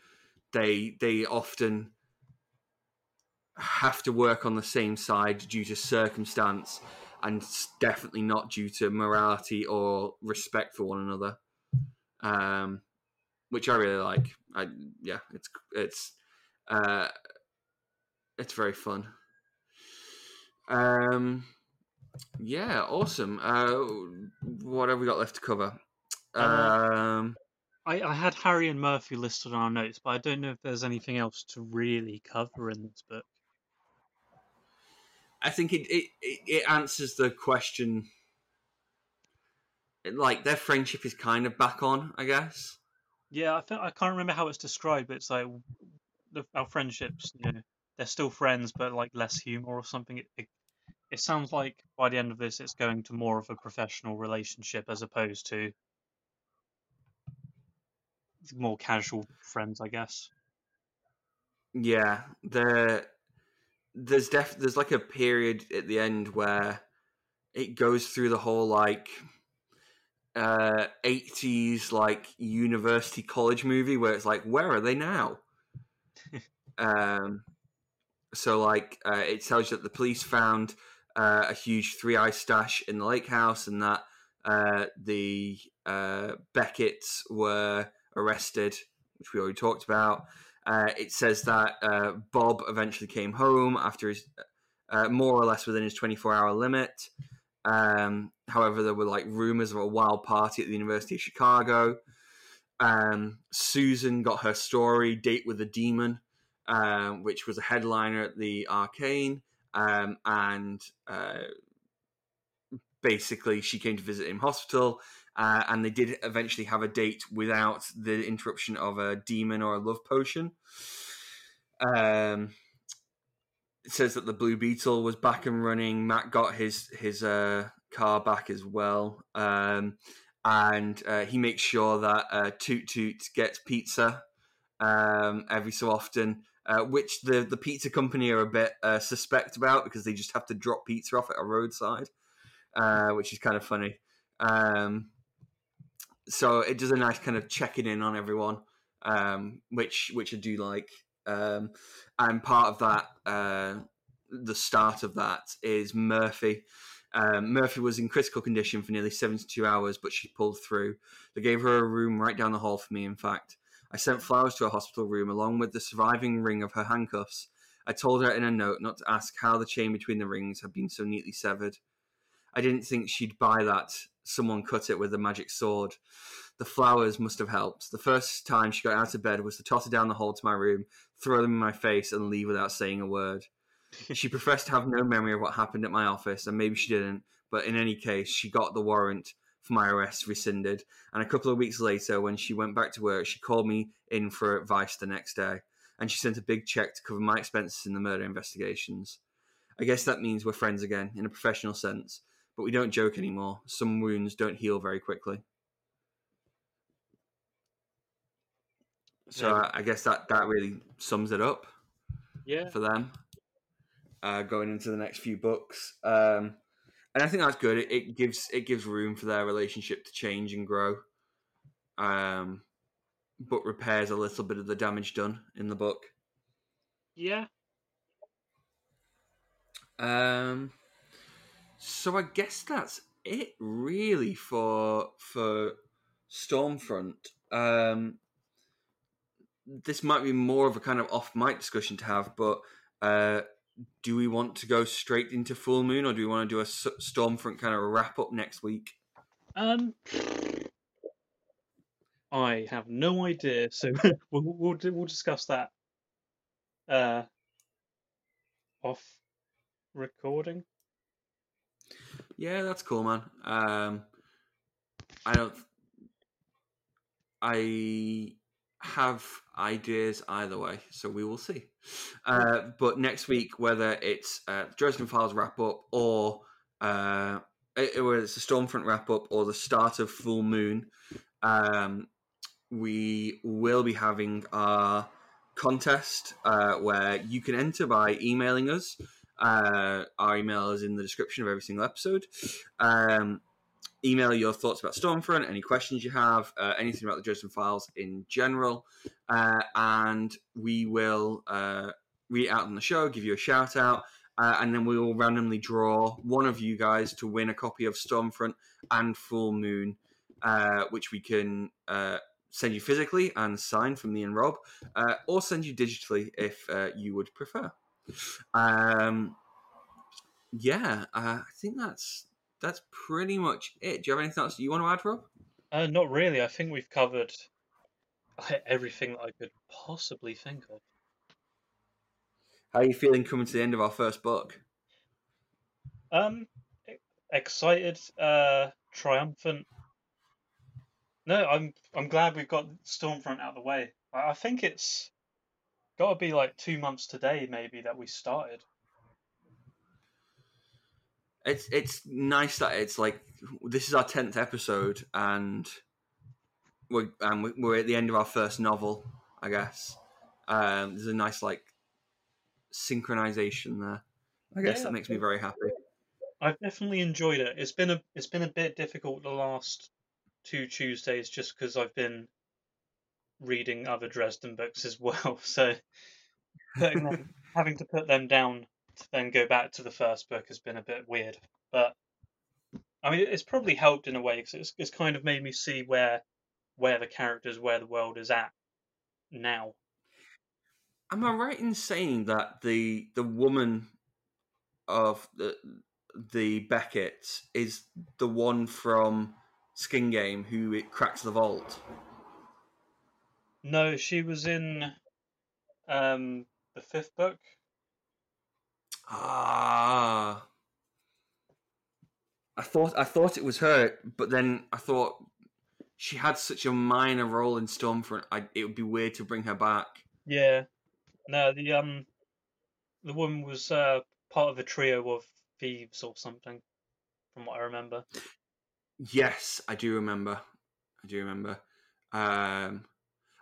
They they often have to work on the same side due to circumstance and definitely not due to morality or respect for one another. Um, which I really like. I yeah, it's it's uh, it's very fun. Um, yeah, awesome. Uh, what have we got left to cover? Uh, Um, I, I had Harry and Murphy listed on our notes, but I don't know if there's anything else to really cover in this book. I think it, it it it answers the question. Like their friendship is kind of back on, I guess. Yeah, I think I can't remember how it's described, but it's like the, our friendships, you know, they're still friends, but like less humor or something. It, it it sounds like by the end of this, it's going to more of a professional relationship as opposed to more casual friends, I guess. Yeah, there, there's def there's like a period at the end where it goes through the whole like uh 80s like university college movie where it's like where are they now um so like uh, it tells you that the police found uh, a huge ThreeEye stash in the lake house and that uh the uh Becketts were arrested which we already talked about uh, it says that uh, Bob eventually came home after his, more or less within his 24 hour limit. Um, however, there were like rumors of a wild party at the University of Chicago. Um, Susan got her story, Date with a Demon, um, which was a headliner at the Arcane. Um, and uh, basically, she came to visit him hospital. Uh, and they did eventually have a date without the interruption of a demon or a love potion. Um, it says that the Blue Beetle was back and running. Matt got his his uh, car back as well, um, and uh, he makes sure that uh, Toot Toot gets pizza um, every so often. Uh, which the, the pizza company are a bit uh, suspect about because they just have to drop pizza off at a roadside, uh, which is kind of funny. Um, so it does a nice kind of checking in on everyone, um, which which I do like. Um, and part of that, uh, the start of that is Murphy. Um, Murphy was in critical condition for nearly 72 hours, but she pulled through. They gave her a room right down the hall for me, in fact. I sent flowers to her hospital room along with the surviving ring of her handcuffs. I told her in a note not to ask how the chain between the rings had been so neatly severed. I didn't think she'd buy that someone cut it with a magic sword. The flowers must have helped. The first time she got out of bed was to totter down the hall to my room, throw them in my face, and leave without saying a word. she professed to have no memory of what happened at my office, and maybe she didn't, but in any case, she got the warrant for my arrest rescinded. And a couple of weeks later, when she went back to work, she called me in for advice the next day, and she sent a big check to cover my expenses in the murder investigations. I guess that means we're friends again, in a professional sense, but we don't joke anymore. Some wounds don't heal very quickly. So Yeah. I guess that that really sums it up Yeah, for them uh, going into the next few books. Um, and I think that's good. It, it gives it gives room for their relationship to change and grow, um, but repairs a little bit of the damage done in the book. yeah. Um, so I guess that's it really for for Stormfront. Um, this might be more of a kind of off mic discussion to have, but uh, do we want to go straight into Fool Moon, or do we want to do a Stormfront kind of wrap up next week? Um, I have no idea, so we'll we'll we'll discuss that. Uh, off recording. Yeah, that's cool, man. Um, I don't. I have ideas either way, so we will see. Uh, but next week, whether it's uh, Dresden Files wrap up or uh, it, it's a Stormfront wrap up or the start of Fool Moon, um, we will be having our contest uh, where you can enter by emailing us Uh, our email is in the description of every single episode. Um, email your thoughts about Stormfront, any questions you have, uh, anything about the Dresden Files in general, uh, and we will uh, read out on the show, give you a shout out, uh, and then we will randomly draw one of you guys to win a copy of Stormfront and Fool Moon, uh, which we can uh, send you physically and sign from me and Robb, or send you digitally if you would prefer. Um, yeah, I think that's that's pretty much it. Do you have anything else you want to add, Robb? Uh, not really. I think we've covered everything that I could possibly think of. How are you feeling coming to the end of our first book? Um, excited, uh, triumphant. No, I'm I'm glad we've got Stormfront out of the way. I I think it's got to be like two months today, maybe that we started. It's it's nice that it's like this is our tenth episode and we're and we- we're at the end of our first novel, I guess. Um, there's a nice like synchronization there. I guess Yeah, that makes me very happy. I've definitely enjoyed it. It's been a it's been a bit difficult the last two Tuesdays just because I've been reading other Dresden books as well. So having to put them down to then go back to the first book has been a bit weird. But I mean, it's probably helped in a way because it's, it's kind of made me see where where the characters, where the world is at now. Am I right in saying that the the woman of the the Beckett is the one from Skin Game who it cracks the vault? No, she was in um, the fifth book. Ah, I thought I thought it was her, but then I thought she had such a minor role in Stormfront. I, it would be weird to bring her back. Yeah. No, the um the woman was uh part of a trio of thieves or something, from what I remember. Yes, I do remember. I do remember. Um,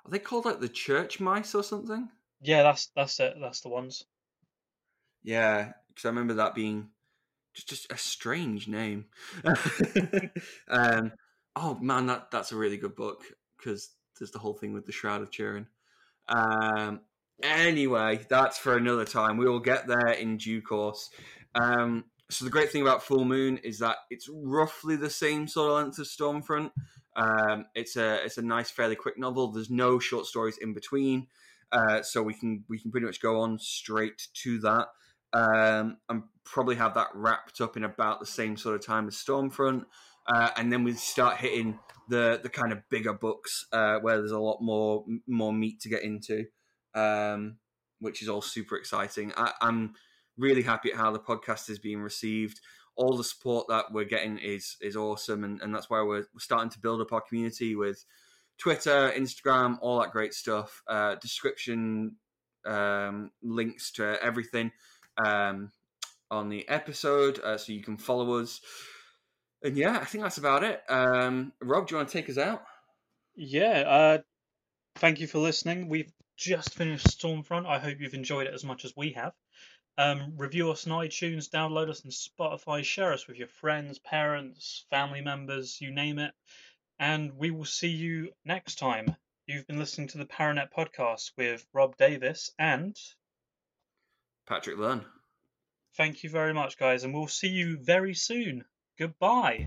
are they called like the Church Mice or something? Yeah, that's that's it. That's the ones. Yeah, because I remember that being just just a strange name. um, oh man, that that's a really good book because there's the whole thing with the Shroud of Turin. Um, anyway, that's for another time. We will get there in due course. Um, so the great thing about Fool Moon is that it's roughly the same sort of length as Stormfront. Um, it's a it's a nice, fairly quick novel. There's no short stories in between, uh, so we can we can pretty much go on straight to that um, and probably have that wrapped up in about the same sort of time as Stormfront. Uh, and then we start hitting the the kind of bigger books uh, where there's a lot more more meat to get into, um, which is all super exciting. I, I'm really happy at how the podcast is being received. All the support that we're getting is is awesome, and, and that's why we're, we're starting to build up our community with Twitter, Instagram, all that great stuff. Uh, description um, links to everything um, on the episode, uh, so you can follow us. And yeah, I think that's about it. Um, Robb, do you want to take us out? Yeah. Uh, thank you for listening. We've just finished Stormfront. I hope you've enjoyed it as much as we have. Um, review us on iTunes, download us on Spotify, share us with your friends, parents, family members, you name it. And we will see you next time. You've been listening to the Paranet podcast with Robb Davis, and Patrick Lunn. thank you very much, guys. And we'll see you very soon. Goodbye.